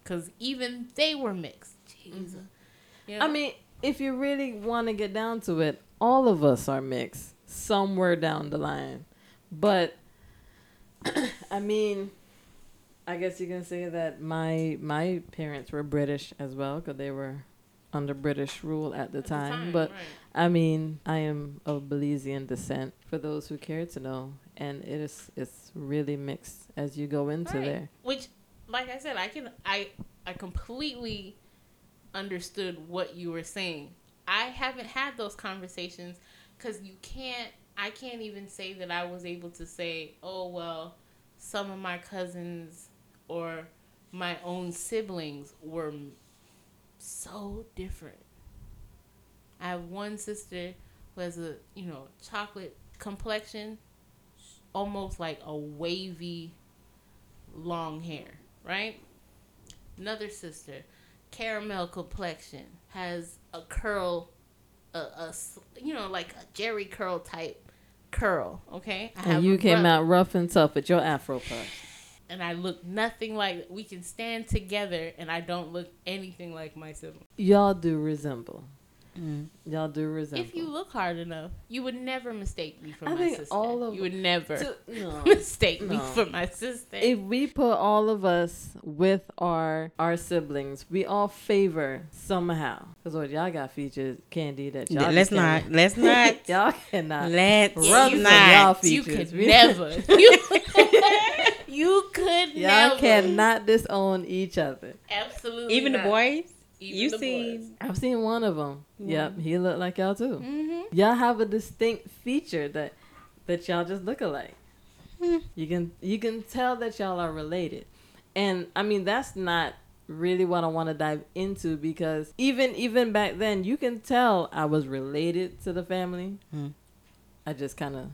because even they were mixed Jesus. Mm-hmm. You know? I mean, if you really want to get down to it, all of us are mixed somewhere down the line. But I mean, I guess you can say that my my parents were British as well because they were under British rule at the At the time. But right. I mean, I am of Belizean descent for those who care to know, and it is it's really mixed as you go into Right. there. Which, like I said, I can I I completely understood what you were saying. I haven't had those conversations because you can't. I can't even say that I was able to say, oh well, some of my cousins or my own siblings were so different. I have one sister who has a you know chocolate complexion, almost like a wavy long hair, right? Another sister, caramel complexion, has a curl, a you know like a Jerry curl type curl. Okay, And you came brother- out rough and tough with your Afro puff. And I look nothing like we can stand together and I don't look anything like my sibling. Y'all do resemble. Mm. Y'all do resemble. If you look hard enough, you would never mistake me for I my think sister. all of- you would never To- no. mistake me for my sister. if we put all of us with our our siblings, we all favor somehow. Cause what y'all got features, Candi that y'all let's just not. cannot- Let's not. y'all cannot. let's Rub some y'all not. you features. could We- never. You, you could Y'all never. cannot disown each other. Absolutely. Even the boys. Even you the seen? I've seen one of them. Yep, he looked like y'all too. hmm Y'all have a distinct feature that that y'all just look alike. Hmm. You can you can tell that y'all are related, and I mean that's not really what I want to dive into because even even back then you can tell I was related to the family. Hmm. I just kind of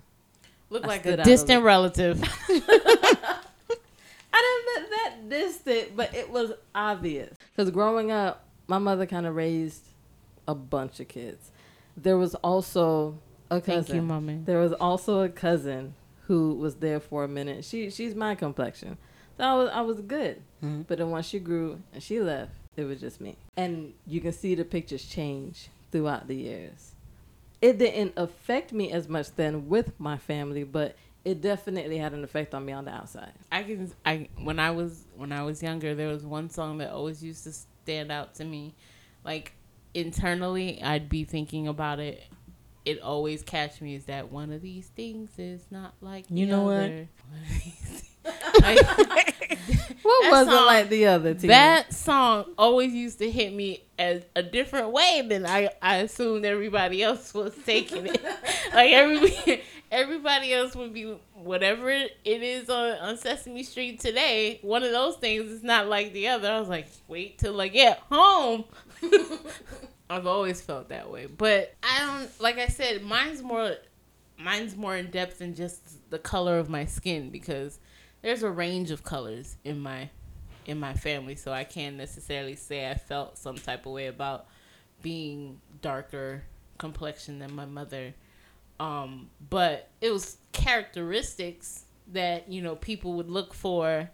Look like a distant relative. I didn't look that distant, but it was obvious. Because growing up, my mother kind of raised a bunch of kids. There was also a cousin. Thank you, mommy. There was also a cousin who was there for a minute. She she's my complexion, so I was I was good. Mhm. But then once she grew and she left, it was just me. And you can see the pictures change throughout the years. It didn't affect me as much then with my family, but it definitely had an effect on me on the outside. I can. I when I was when I was younger, there was one song that always used to stand out to me. Like internally, I'd be thinking about it. It always catch me is that one of these things is not like You the know what? Like, What wasn't song- like the other team? that song always used to hit me as a different way than I, I assumed everybody else was taking it. like everybody, everybody else would be whatever it is on, on Sesame Street today. One of those things is not like the other. I was like, wait till I get home. I've always felt that way, but I don't. Like I said, mine's more, mine's more in depth than just the color of my skin because there's a range of colors in my in my family, so I can't necessarily say I felt some type of way about being darker complexion than my mother. Um, but it was characteristics that you know people would look for,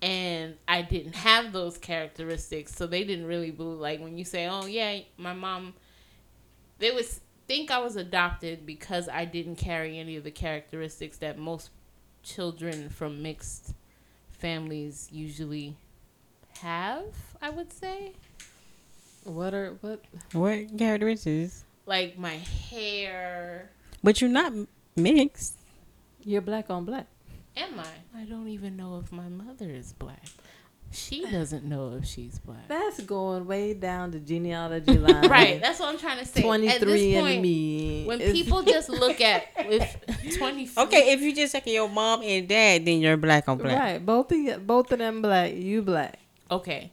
and I didn't have those characteristics, so they didn't really believe. Like when you say, "Oh yeah, my mom," they would think I was adopted because I didn't carry any of the characteristics that most children from mixed families usually have, I would say. What are what? What characteristics? Like my hair. But you're not mixed. You're black on black. Am I? I don't even know if my mother is black. She doesn't know if she's black. That's going way down the genealogy line. Right, that's what I'm trying to say. 23 At this and me. when people just look at with 23 Okay, if you just checking your mom and dad, then you're black on black. right, both of you, both of them black. You black. okay,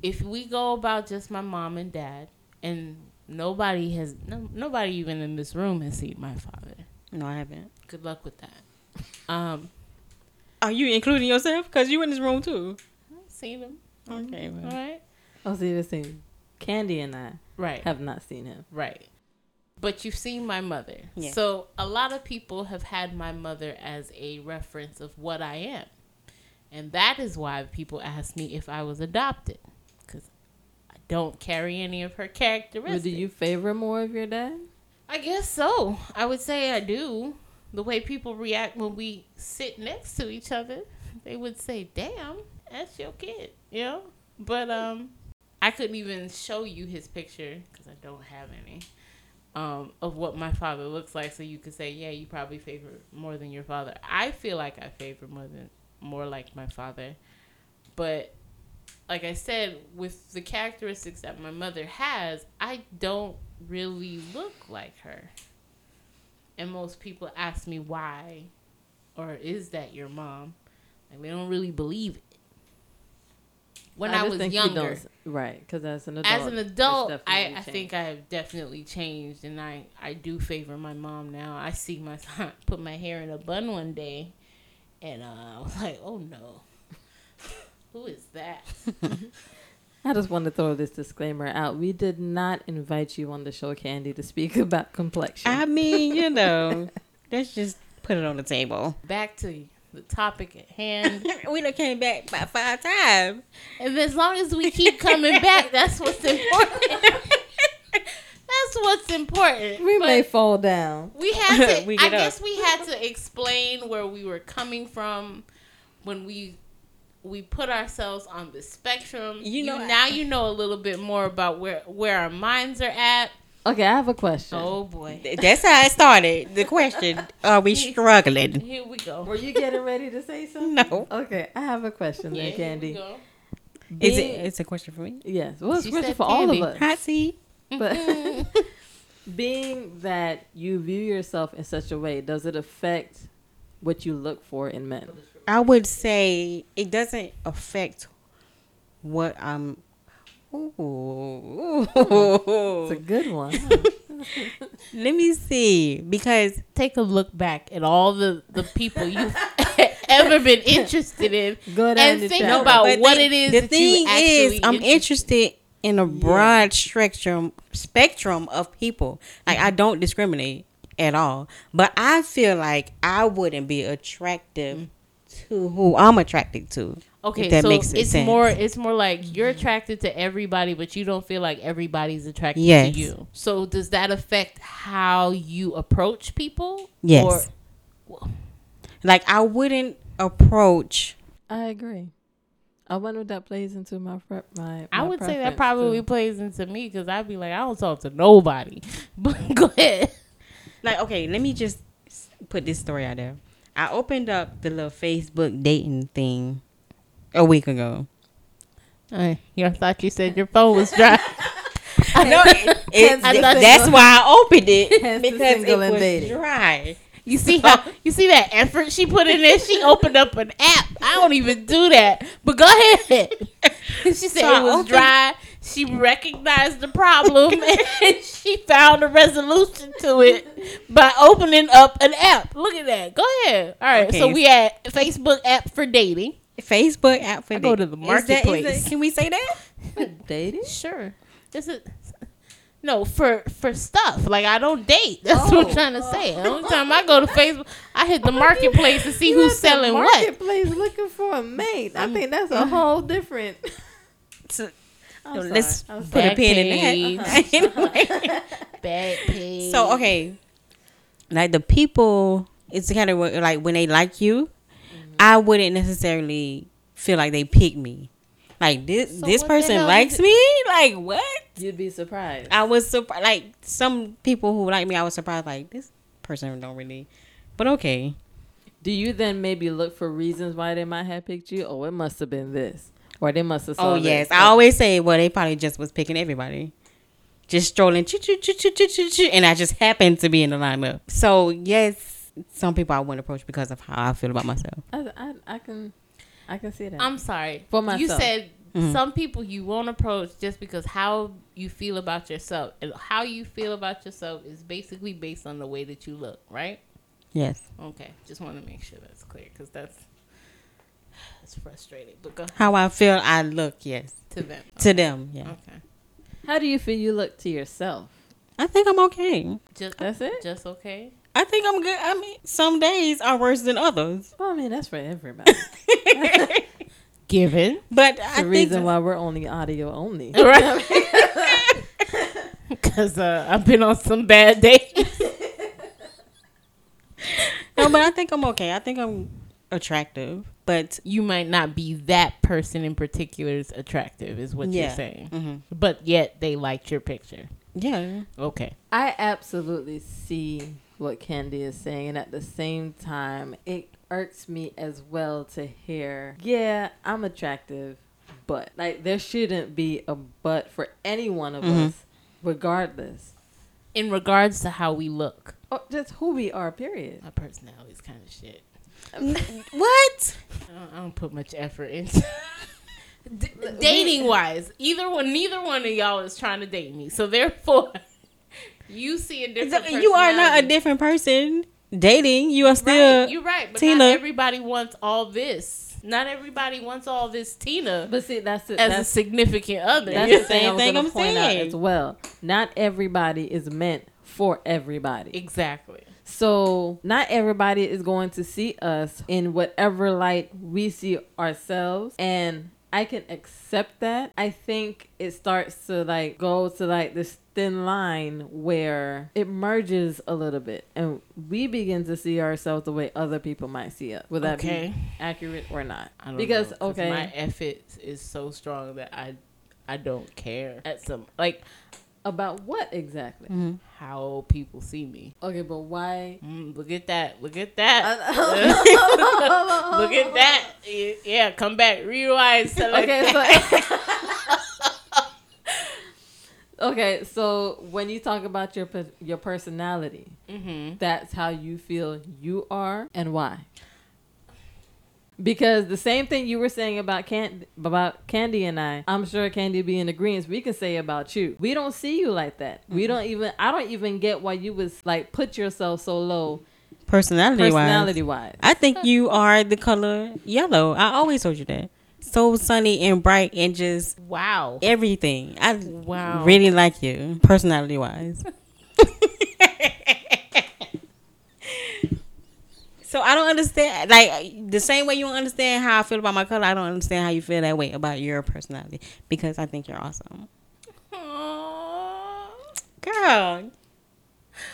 if we go about just my mom and dad, and nobody has, no, nobody even in this room has seen my father. No, I haven't. Good luck with that. Um, Are you including yourself? Because you in this room too. I've seen him. Okay, All well. right, Oh, see the same. Candi and I right, have not seen him. right. But you've seen my mother, Yeah. so a lot of people have had my mother as a reference of what I am, and that is why people ask me if I was adopted, because I don't carry any of her But characteristics. do you favor more of your dad? I guess so. I would say I do. The way people react when we sit next to each other, they would say, "Damn, that's your kid," you know. But um, I couldn't even show you his picture because I don't have any um of what my father looks like, so you could say, "Yeah, you probably favor more than your father." I feel like I favor more than more like my father, but like I said, with the characteristics that my mother has, I don't really look like her. And most people ask me why, or is that your mom? Like they don't really believe it. When I, just was think you younger, right? Because as an adult, as an adult, I, I think. I have definitely changed, and I I do favor my mom now. I see my son put my hair in a bun one day, and uh, I was like, oh no, who is that? I just want to throw this disclaimer out. We did not invite you on the show, Candi, to speak about complexion. I mean, you know, let's just put it on the table. Back to the the topic at hand. we done came back about five times. and as long as we keep coming back, that's what's important. that's what's important. We But may fall down. we had to. We I up. guess we had to explain where we were coming from when we we put ourselves on the spectrum. You know, now you know a little bit more about where where our minds are at. Okay, I have a question. Oh boy, That's how it started. The question: Are we struggling? here we go. Were you getting ready to say something? No. Okay, I have a question Yeah, then, here we Candi. go. Is Being- it? It's a question for me. Yes. Well, it's a question said for all of us. Hot seat. But being that you view yourself in such a way, does it affect what you look for in men? I would say it doesn't affect what I'm. Ooh. It's a good one. Let me see because Take a look back at all the the people you've ever been interested in, Go down and the think chat. about but what the- it is. The that thing you is, I'm interested in a broad spectrum spectrum of people. Like I don't discriminate at all, but I feel like I wouldn't be attractive mm. to who I'm attracted to. Okay, that so makes it's sense. more it's more like you're attracted to everybody, but you don't feel like everybody's attracted Yes. to you. So does that affect how you approach people? Yes. Or, Like I wouldn't approach. I agree. I wonder if that plays into my prep. My, I would say that probably too. plays into me because I'd be like, I don't talk to nobody. But go ahead. Like okay, let me just put this story out there. I opened up the little Facebook dating thing a week ago. I thought you said your phone was dry. No, it, it- Hence that's why I opened it because it single and was dating. dry. You see how you see that effort she put in there? She opened up an app. I don't even do that. But go ahead. she said So it was opened- dry. She recognized the problem and she found a resolution to it by opening up an app. Look at that. Go ahead. All right. So we had Facebook app for dating. Facebook app for I go to the Is that- is marketplace. that- can we say that? dating. Sure. This is no for for stuff like I don't date. That's what Oh. I'm trying to say. The only time I go to Facebook, I hit the marketplace to see You who's at the selling what. Marketplace looking for a mate. I think that's a whole different. So, I'm so sorry. let's put sorry. a pin in that. Anyway. Bad page. so okay, like the people, it's kind of like when they like you. I wouldn't necessarily feel like they pick me. Like this, So this person likes me. Like what? You'd be surprised. I was surprised. Like some people who like me, I was surprised. Like this person don't really. But okay. Do you then maybe look for reasons why they might have picked you? Oh, it must have been this, or they must have. Oh this. yes, I always say, well, they probably just was picking everybody, just strolling, choo choo choo choo choo, choo, and I just happened to be in the lineup. So yes, some people I wouldn't approach because of how I feel about myself. I, I, I can, I can see that. I'm sorry. For myself. You myself. said Mhm. some people you won't approach just because how you feel about yourself. And how you feel about yourself is basically based on the way that you look, right? Yes. Okay. Just want to make sure that's clear because that's that's frustrating. But go How I feel, I look. Yes. to them. To them, yeah. Okay. How do you feel you look to yourself? I think I'm okay. Just That's it. just okay. I think I'm good. I mean, some days are worse than others, Well, I mean that's for everybody. Given. but I the think reason why we're only audio only. Right. Because uh, I've been on some bad days. no, but I think I'm okay. I think I'm attractive, but you might not be that person in particular is attractive, is what Yeah. you're saying. hmm But yet they liked your picture. yeah, Okay. I absolutely see what Candi is saying, and at the same time, it irks me as well to hear, yeah, I'm attractive, but like there shouldn't be a but for any one of Mhm. us, regardless, In regards to how we look, or just who we are. Period. my personality is kind of shit. what? I don't, I don't put much effort into D- dating wise. Either one, neither one of y'all is trying to date me. So therefore, you see a different. you are not a different person dating. You are still. Right, you're right, but Tina. not everybody wants all this. Not everybody wants all this Tina But see, that's it. as a significant other. that's Yeah. the Same thing I'm saying. as well. Not everybody is meant for everybody. exactly. So not everybody is going to see us in whatever light we see ourselves and I can accept that. I think it starts to like go to like this thin line where it merges a little bit and we begin to see ourselves the way other people might see us. Would that Okay. be accurate or not? I don't Because know, 'cause okay, my effort is so strong that I I don't care at some like about what exactly? Mm-hmm. how people see me. Okay, but why? Mm, look at that! Look at that! look at that! Yeah, come back, rewind, select. so okay, so when you talk about your your personality, hmm that's how you feel you are and why. Because the same thing you were saying about Can- about Candi and I, I'm sure Candi be in agreement. We can say about you. We don't see you like that. We don't even. I don't even get why you was like put yourself so low Personality, personality wise, wise. I think you are the color yellow. I always told you that. So sunny and bright and just Wow. everything. I Wow. really like you, personality wise. so I don't understand, like the same way you don't understand how I feel about my color. I don't understand how you feel that way about your personality because I think you're awesome, Aw. girl.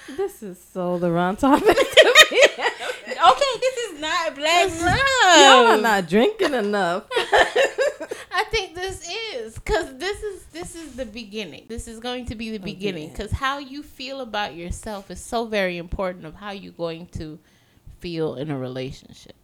This is so the wrong topic. Is not black Y'all are not drinking enough. I think this is because this is this is the beginning. This is going to be the beginning because how you feel about yourself is so very important of how you're going to feel in a relationship.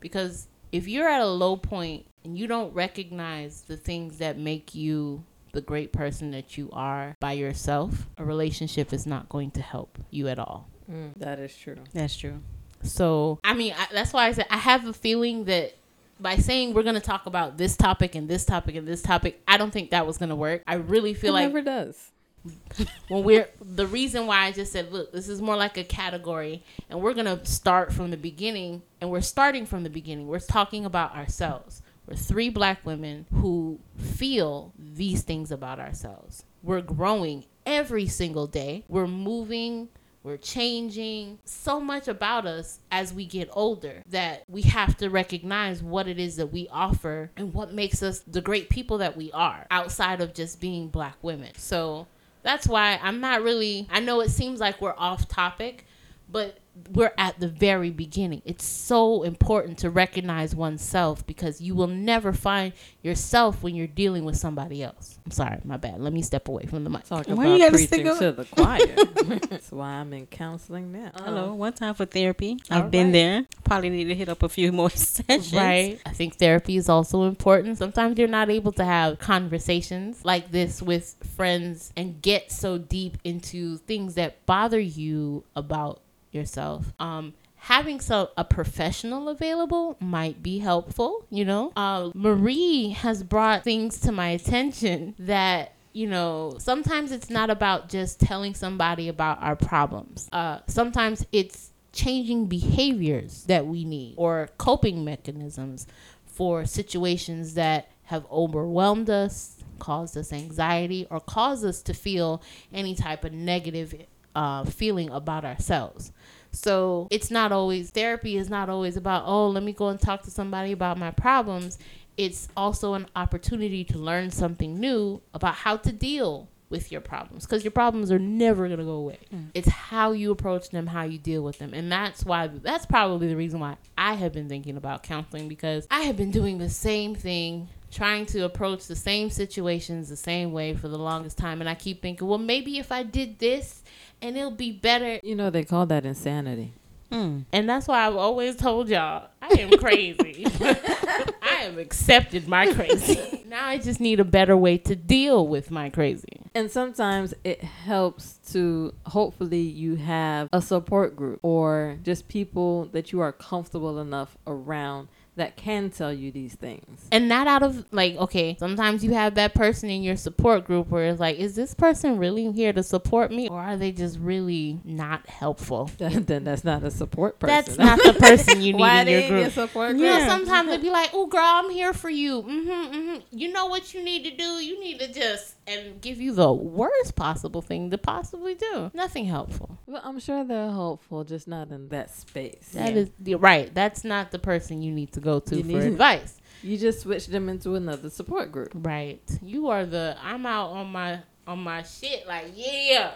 Because if you're at a low point and you don't recognize the things that make you the great person that you are by yourself, a relationship is not going to help you at all. Mm. that is true. That's true. So, I mean, I, that's why I said I have a feeling that by saying we're going to talk about this topic and this topic and this topic, I don't think that was going to work. I really feel like it like never does. when we're the reason why I just said, look, this is more like a category, and we're going to start from the beginning, and we're starting from the beginning. We're talking about ourselves. We're three black women who feel these things about ourselves. We're growing every single day. We're moving. We're changing so much about us as we get older that we have to recognize what it is that we offer and what makes us the great people that we are outside of just being black women. So that's why I'm not really, I know it seems like we're off topic, but we're at the very beginning. It's so important to recognize oneself because you will never find yourself when you're dealing with somebody else. I'm sorry, my bad. Let me step away from the mic. Talk Why about you gotta preaching to the choir. That's why I'm in counseling now. Hello, one time for therapy. I've All been right. there. Probably need to hit up a few more sessions. Right. I think therapy is also important. Sometimes you're not able to have conversations like this with friends and get so deep into things that bother you about yourself. Um having so a professional available might be helpful, you know. Uh, Marie has brought things to my attention that you know, sometimes it's not about just telling somebody about our problems. Uh, sometimes it's changing behaviors that we need or coping mechanisms for situations that have overwhelmed us, caused us anxiety, or caused us to feel any type of negative uh, feeling about ourselves. So it's not always, therapy is not always about, oh, let me go and talk to somebody about my problems. It's also an opportunity to learn something new about how to deal with your problems because your problems are never going to go away. It's how you approach them, how you deal with them. And that's why, that's probably the reason why I have been thinking about counseling because I have been doing the same thing, trying to approach the same situations the same way for the longest time. And I keep thinking, well, maybe if I did this and it'll be better. You know they call that insanity. Mm. And that's why I've always told y'all I am crazy. I have accepted my crazy. now I just need a better way to deal with my crazy. And sometimes it helps to hopefully you have a support group or just people that you are comfortable enough around that can tell you these things. And not out of like, okay, sometimes you have that person in your support group where it's like, is this person really here to support me or are they just really not helpful? then that's not a support person. That's not the person you need Why in they your group. support You know, sometimes they'd be like, "Oh, girl, I'm here for you. Mm-hmm, mm-hmm. You know what you need to do? You need to just and give you the worst possible thing to possibly do. Nothing helpful. Well, I'm sure they're hopeful, just not in that space. That Yeah. is right. That's not the person you need to go to You for need- advice. You just switch them into another support group. Right. You are the I'm out on my on my shit like yeah.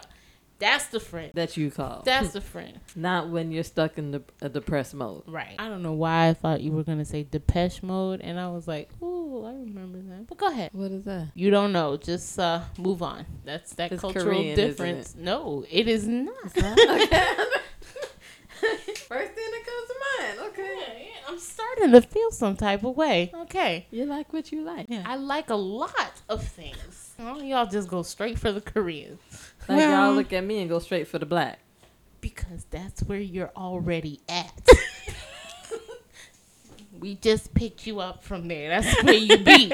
That's the friend. That you call. That's the friend. not when you're stuck in the a depressed mode. Right. I don't know why I thought you were gonna say Depeche Mode, and I was like, ooh, I remember that. But go ahead. What is that? You don't know. Just uh, move on. That's that It's cultural Korean, isn't difference. No, it is not. First thing that comes to mind. Okay. Yeah, yeah, I'm starting to feel some type of way. Okay. You like what you like. Yeah. I like a lot of things. Well, y'all just go straight for the Koreans Like Well- y'all look at me and go straight for the black. because that's where you're already at. we just picked you up from there. That's where you be.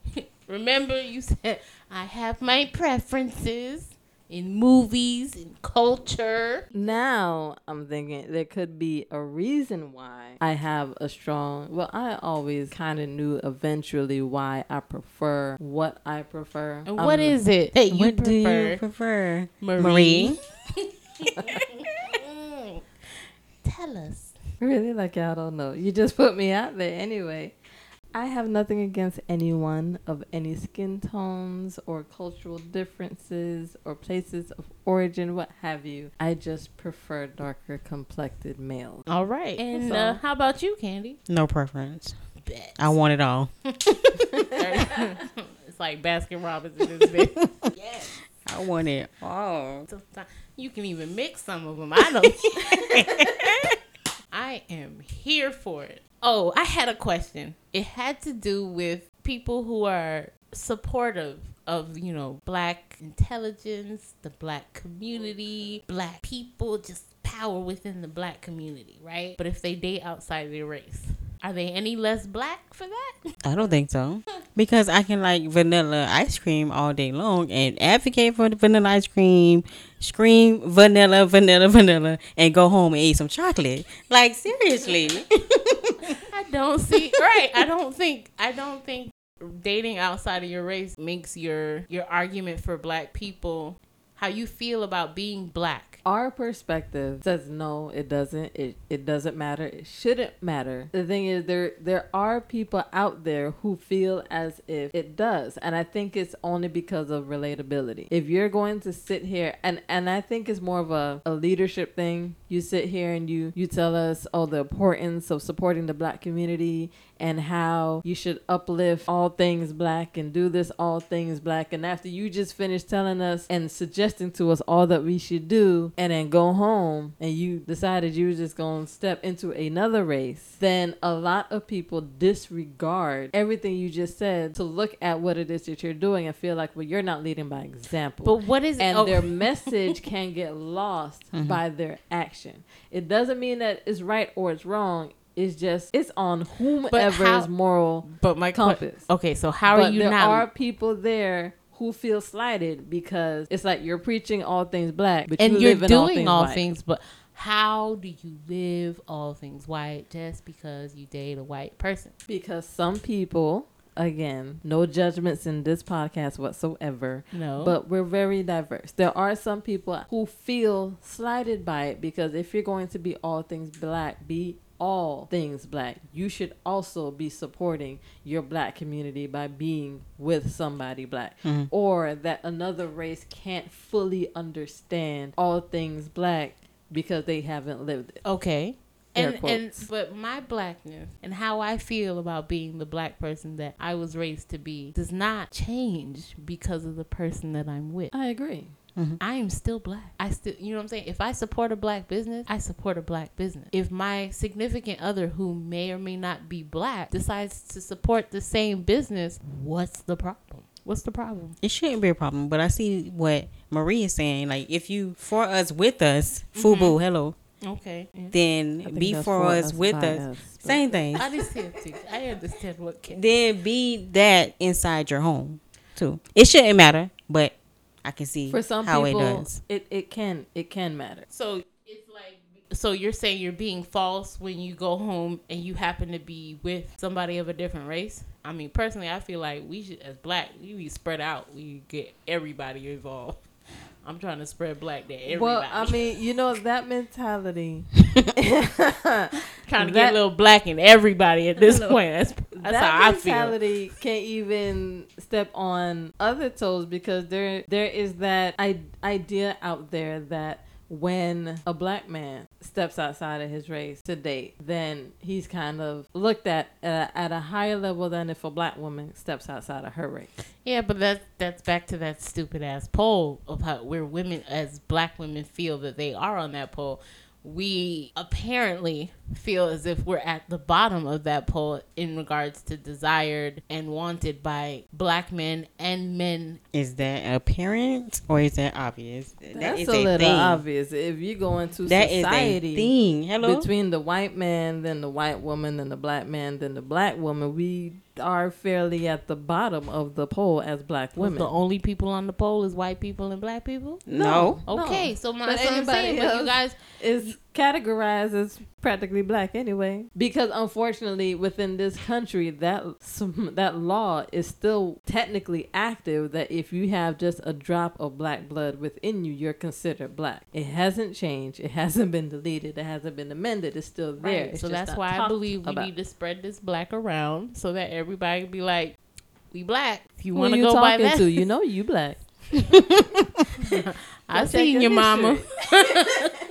Remember, you said I have my preferences in movies in culture. Now I'm thinking there could be a reason why I have a strong. Well, I always kind of knew eventually why I prefer what I prefer. And what is it that you what do prefer, you prefer? Marie? Marie? Tell us. Really? Like, y'all don't know. You just put me out there anyway. I have nothing against anyone of any skin tones or cultural differences or places of origin, what have you. I just prefer darker complected males. All right. And So- uh, how about you, Candi? No preference. Bet. I want it all. it's like Baskin Robbins in this bitch. yes. I want it all. You can even mix some of them. I know. I am here for it. Oh, I had a question. It had to do with people who are supportive of, you know, black intelligence, the black community, black people, just power within the black community, right? But if they date outside their race, are they any less black for that? I don't think so. Because I can like vanilla ice cream all day long and advocate for the vanilla ice cream, scream vanilla, vanilla, vanilla, and go home and eat some chocolate. Like seriously. I don't see right. I don't think I don't think dating outside of your race makes your your argument for black people how you feel about being black. Our perspective says no, it doesn't. It it doesn't matter. It shouldn't matter. The thing is there there are people out there who feel as if it does. And I think it's only because of relatability. If you're going to sit here and and I think it's more of a, a leadership thing. You sit here and you you tell us oh the importance of supporting the black community and how you should uplift all things black and do this all things black. And after you just finished telling us and suggesting to us all that we should do and then go home and you decided you were just going to step into another race then a lot of people disregard everything you just said to look at what it is that you're doing and feel like well you're not leading by example. But what is and oh, their message can get lost mm-hmm. by their action. It doesn't mean that it's right or it's wrong. It's just it's on whomever's how- moral but my compass. Okay, so how but are you there not are people there who feel slighted because it's like you're preaching all things black, but and you you're live in all doing things all things but how do you live all things white just because you date a white person? because some people again no judgments in this podcast whatsoever No. But we're very diverse. There are some people who feel slighted by it because if you're going to be all things black, be all things black. You should also be supporting your black community by being with somebody black. Mm-hmm. Or that another race can't fully understand all things black because they haven't lived it. Okay. And, and but my blackness and how I feel about being the black person that I was raised to be does not change because of the person that I'm with. I agree. Mm-hmm. I am still black. I still, you know what I'm saying? If I support a black business, I support a black business. If my significant other, who may or may not be black, decides to support the same business, what's the problem? What's the problem? It shouldn't be a problem, but I see what Marie is saying. Like if you for us with us, mm-hmm. FUBU, hello, Okay. I then be that's for us with us. us, Same thing. I understand. too. I understand what can. then be that inside your home too. It shouldn't matter, but I can see For some how people, it does. it, it can it can matter. So it's like so you're saying you're being false when you go home and you happen to be with somebody of a different race? I mean, personally, I feel like we should, as black, we be spread out. We get everybody involved. I'm trying to spread black to everybody. Well, I mean, you know that mentality. trying to that- get a little black in everybody at this point. That's that's that how I feel. mentality can't even step on other toes because there there is that I- idea out there that when a black man steps outside of his race to date, then he's kind of looked at uh, at a higher level than if a black woman steps outside of her race. Yeah, but that's that's back to that stupid ass poll of how where women as black women feel that they are on that pole. We apparently feel as if we're at the bottom of that pole in regards to desired and wanted by black men and men. Is that apparent or is that obvious? That That's is a little thing. obvious. If you go into That is a society, thing. Hello. between the white man, then the white woman, then the black man, then the black woman, we are fairly at the bottom of the pole as black women. The only people on the pole is white people and black people. no. Okay, so my, that's what I'm saying. But you guys, is categorized as practically black anyway. Because unfortunately, within this country, that that law is still technically active. That if you have just a drop of black blood within you, you're considered black. It hasn't changed. It hasn't been deleted. It hasn't been amended. It's still there. Right. It's So that's why I believe we about. need to spread this black around so that everybody be like, we black. If you want to go by that, to? You know you black. I seen your your mama.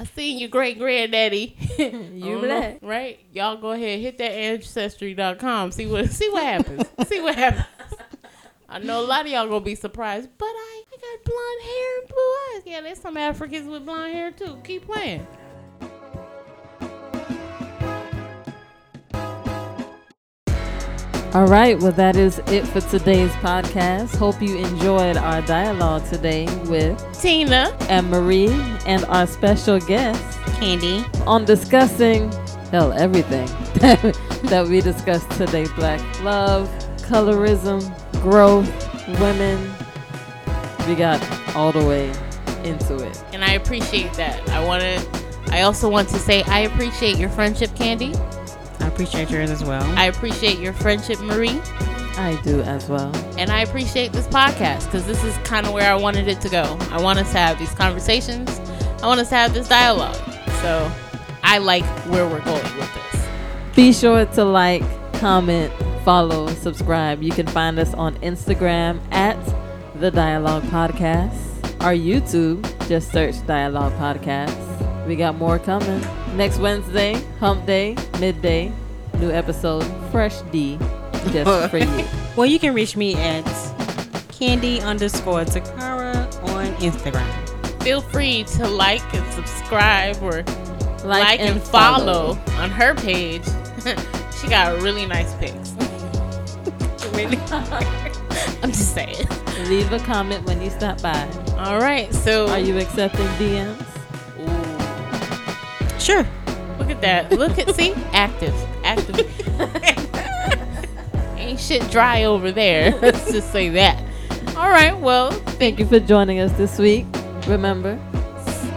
I seen your great granddaddy. You Uh-huh. black. right? Y'all go ahead, hit that ancestry.com. See what see what happens. see what happens. I know a lot of y'all gonna be surprised, but I, I got blonde hair and blue eyes. Yeah, there's some Africans with blonde hair too. Keep playing. All right, well, that is it for today's podcast. Hope you enjoyed our dialogue today with Tina. and Marie and our special guest Candi. on discussing, hell, everything that we discussed today black love, colorism, growth, women. We got all the way into it. And I appreciate that. I wanna I also want to say I appreciate your friendship, Candi. I appreciate yours as well. I appreciate your friendship, Marie. I do as well. And I appreciate this podcast because this is kind of where I wanted it to go. I want us to have these conversations. I want us to have this dialogue. So I like where we're going with this. Be sure to like, comment, follow, subscribe. You can find us on Instagram at The Dialogue Podcast. Our YouTube, just search Dialogue Podcast. We got more coming. Next Wednesday, Hump Day, midday, new episode, Fresh D, just for you. well, you can reach me at candi underscore Tacara on Instagram. Feel free to like and subscribe or like, and, follow. on her page. she got really nice pics. really? I'm just saying. Leave a comment when you stop by. All right, so Are you accepting DMs? Sure. look at that. Look at see, active, active. Ain't shit dry over there. Let's just say that. All right, well, Thank you for joining us this week. Remember,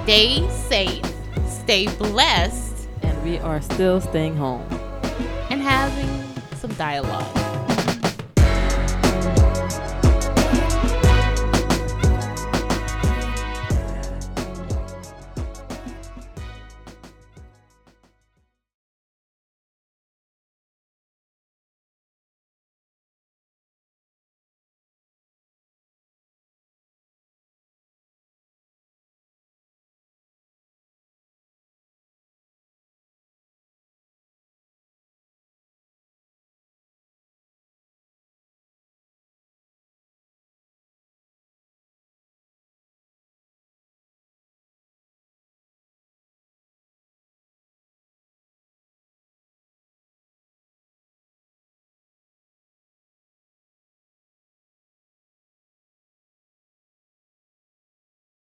stay safe, stay blessed, and we are still staying home. and having some dialogue.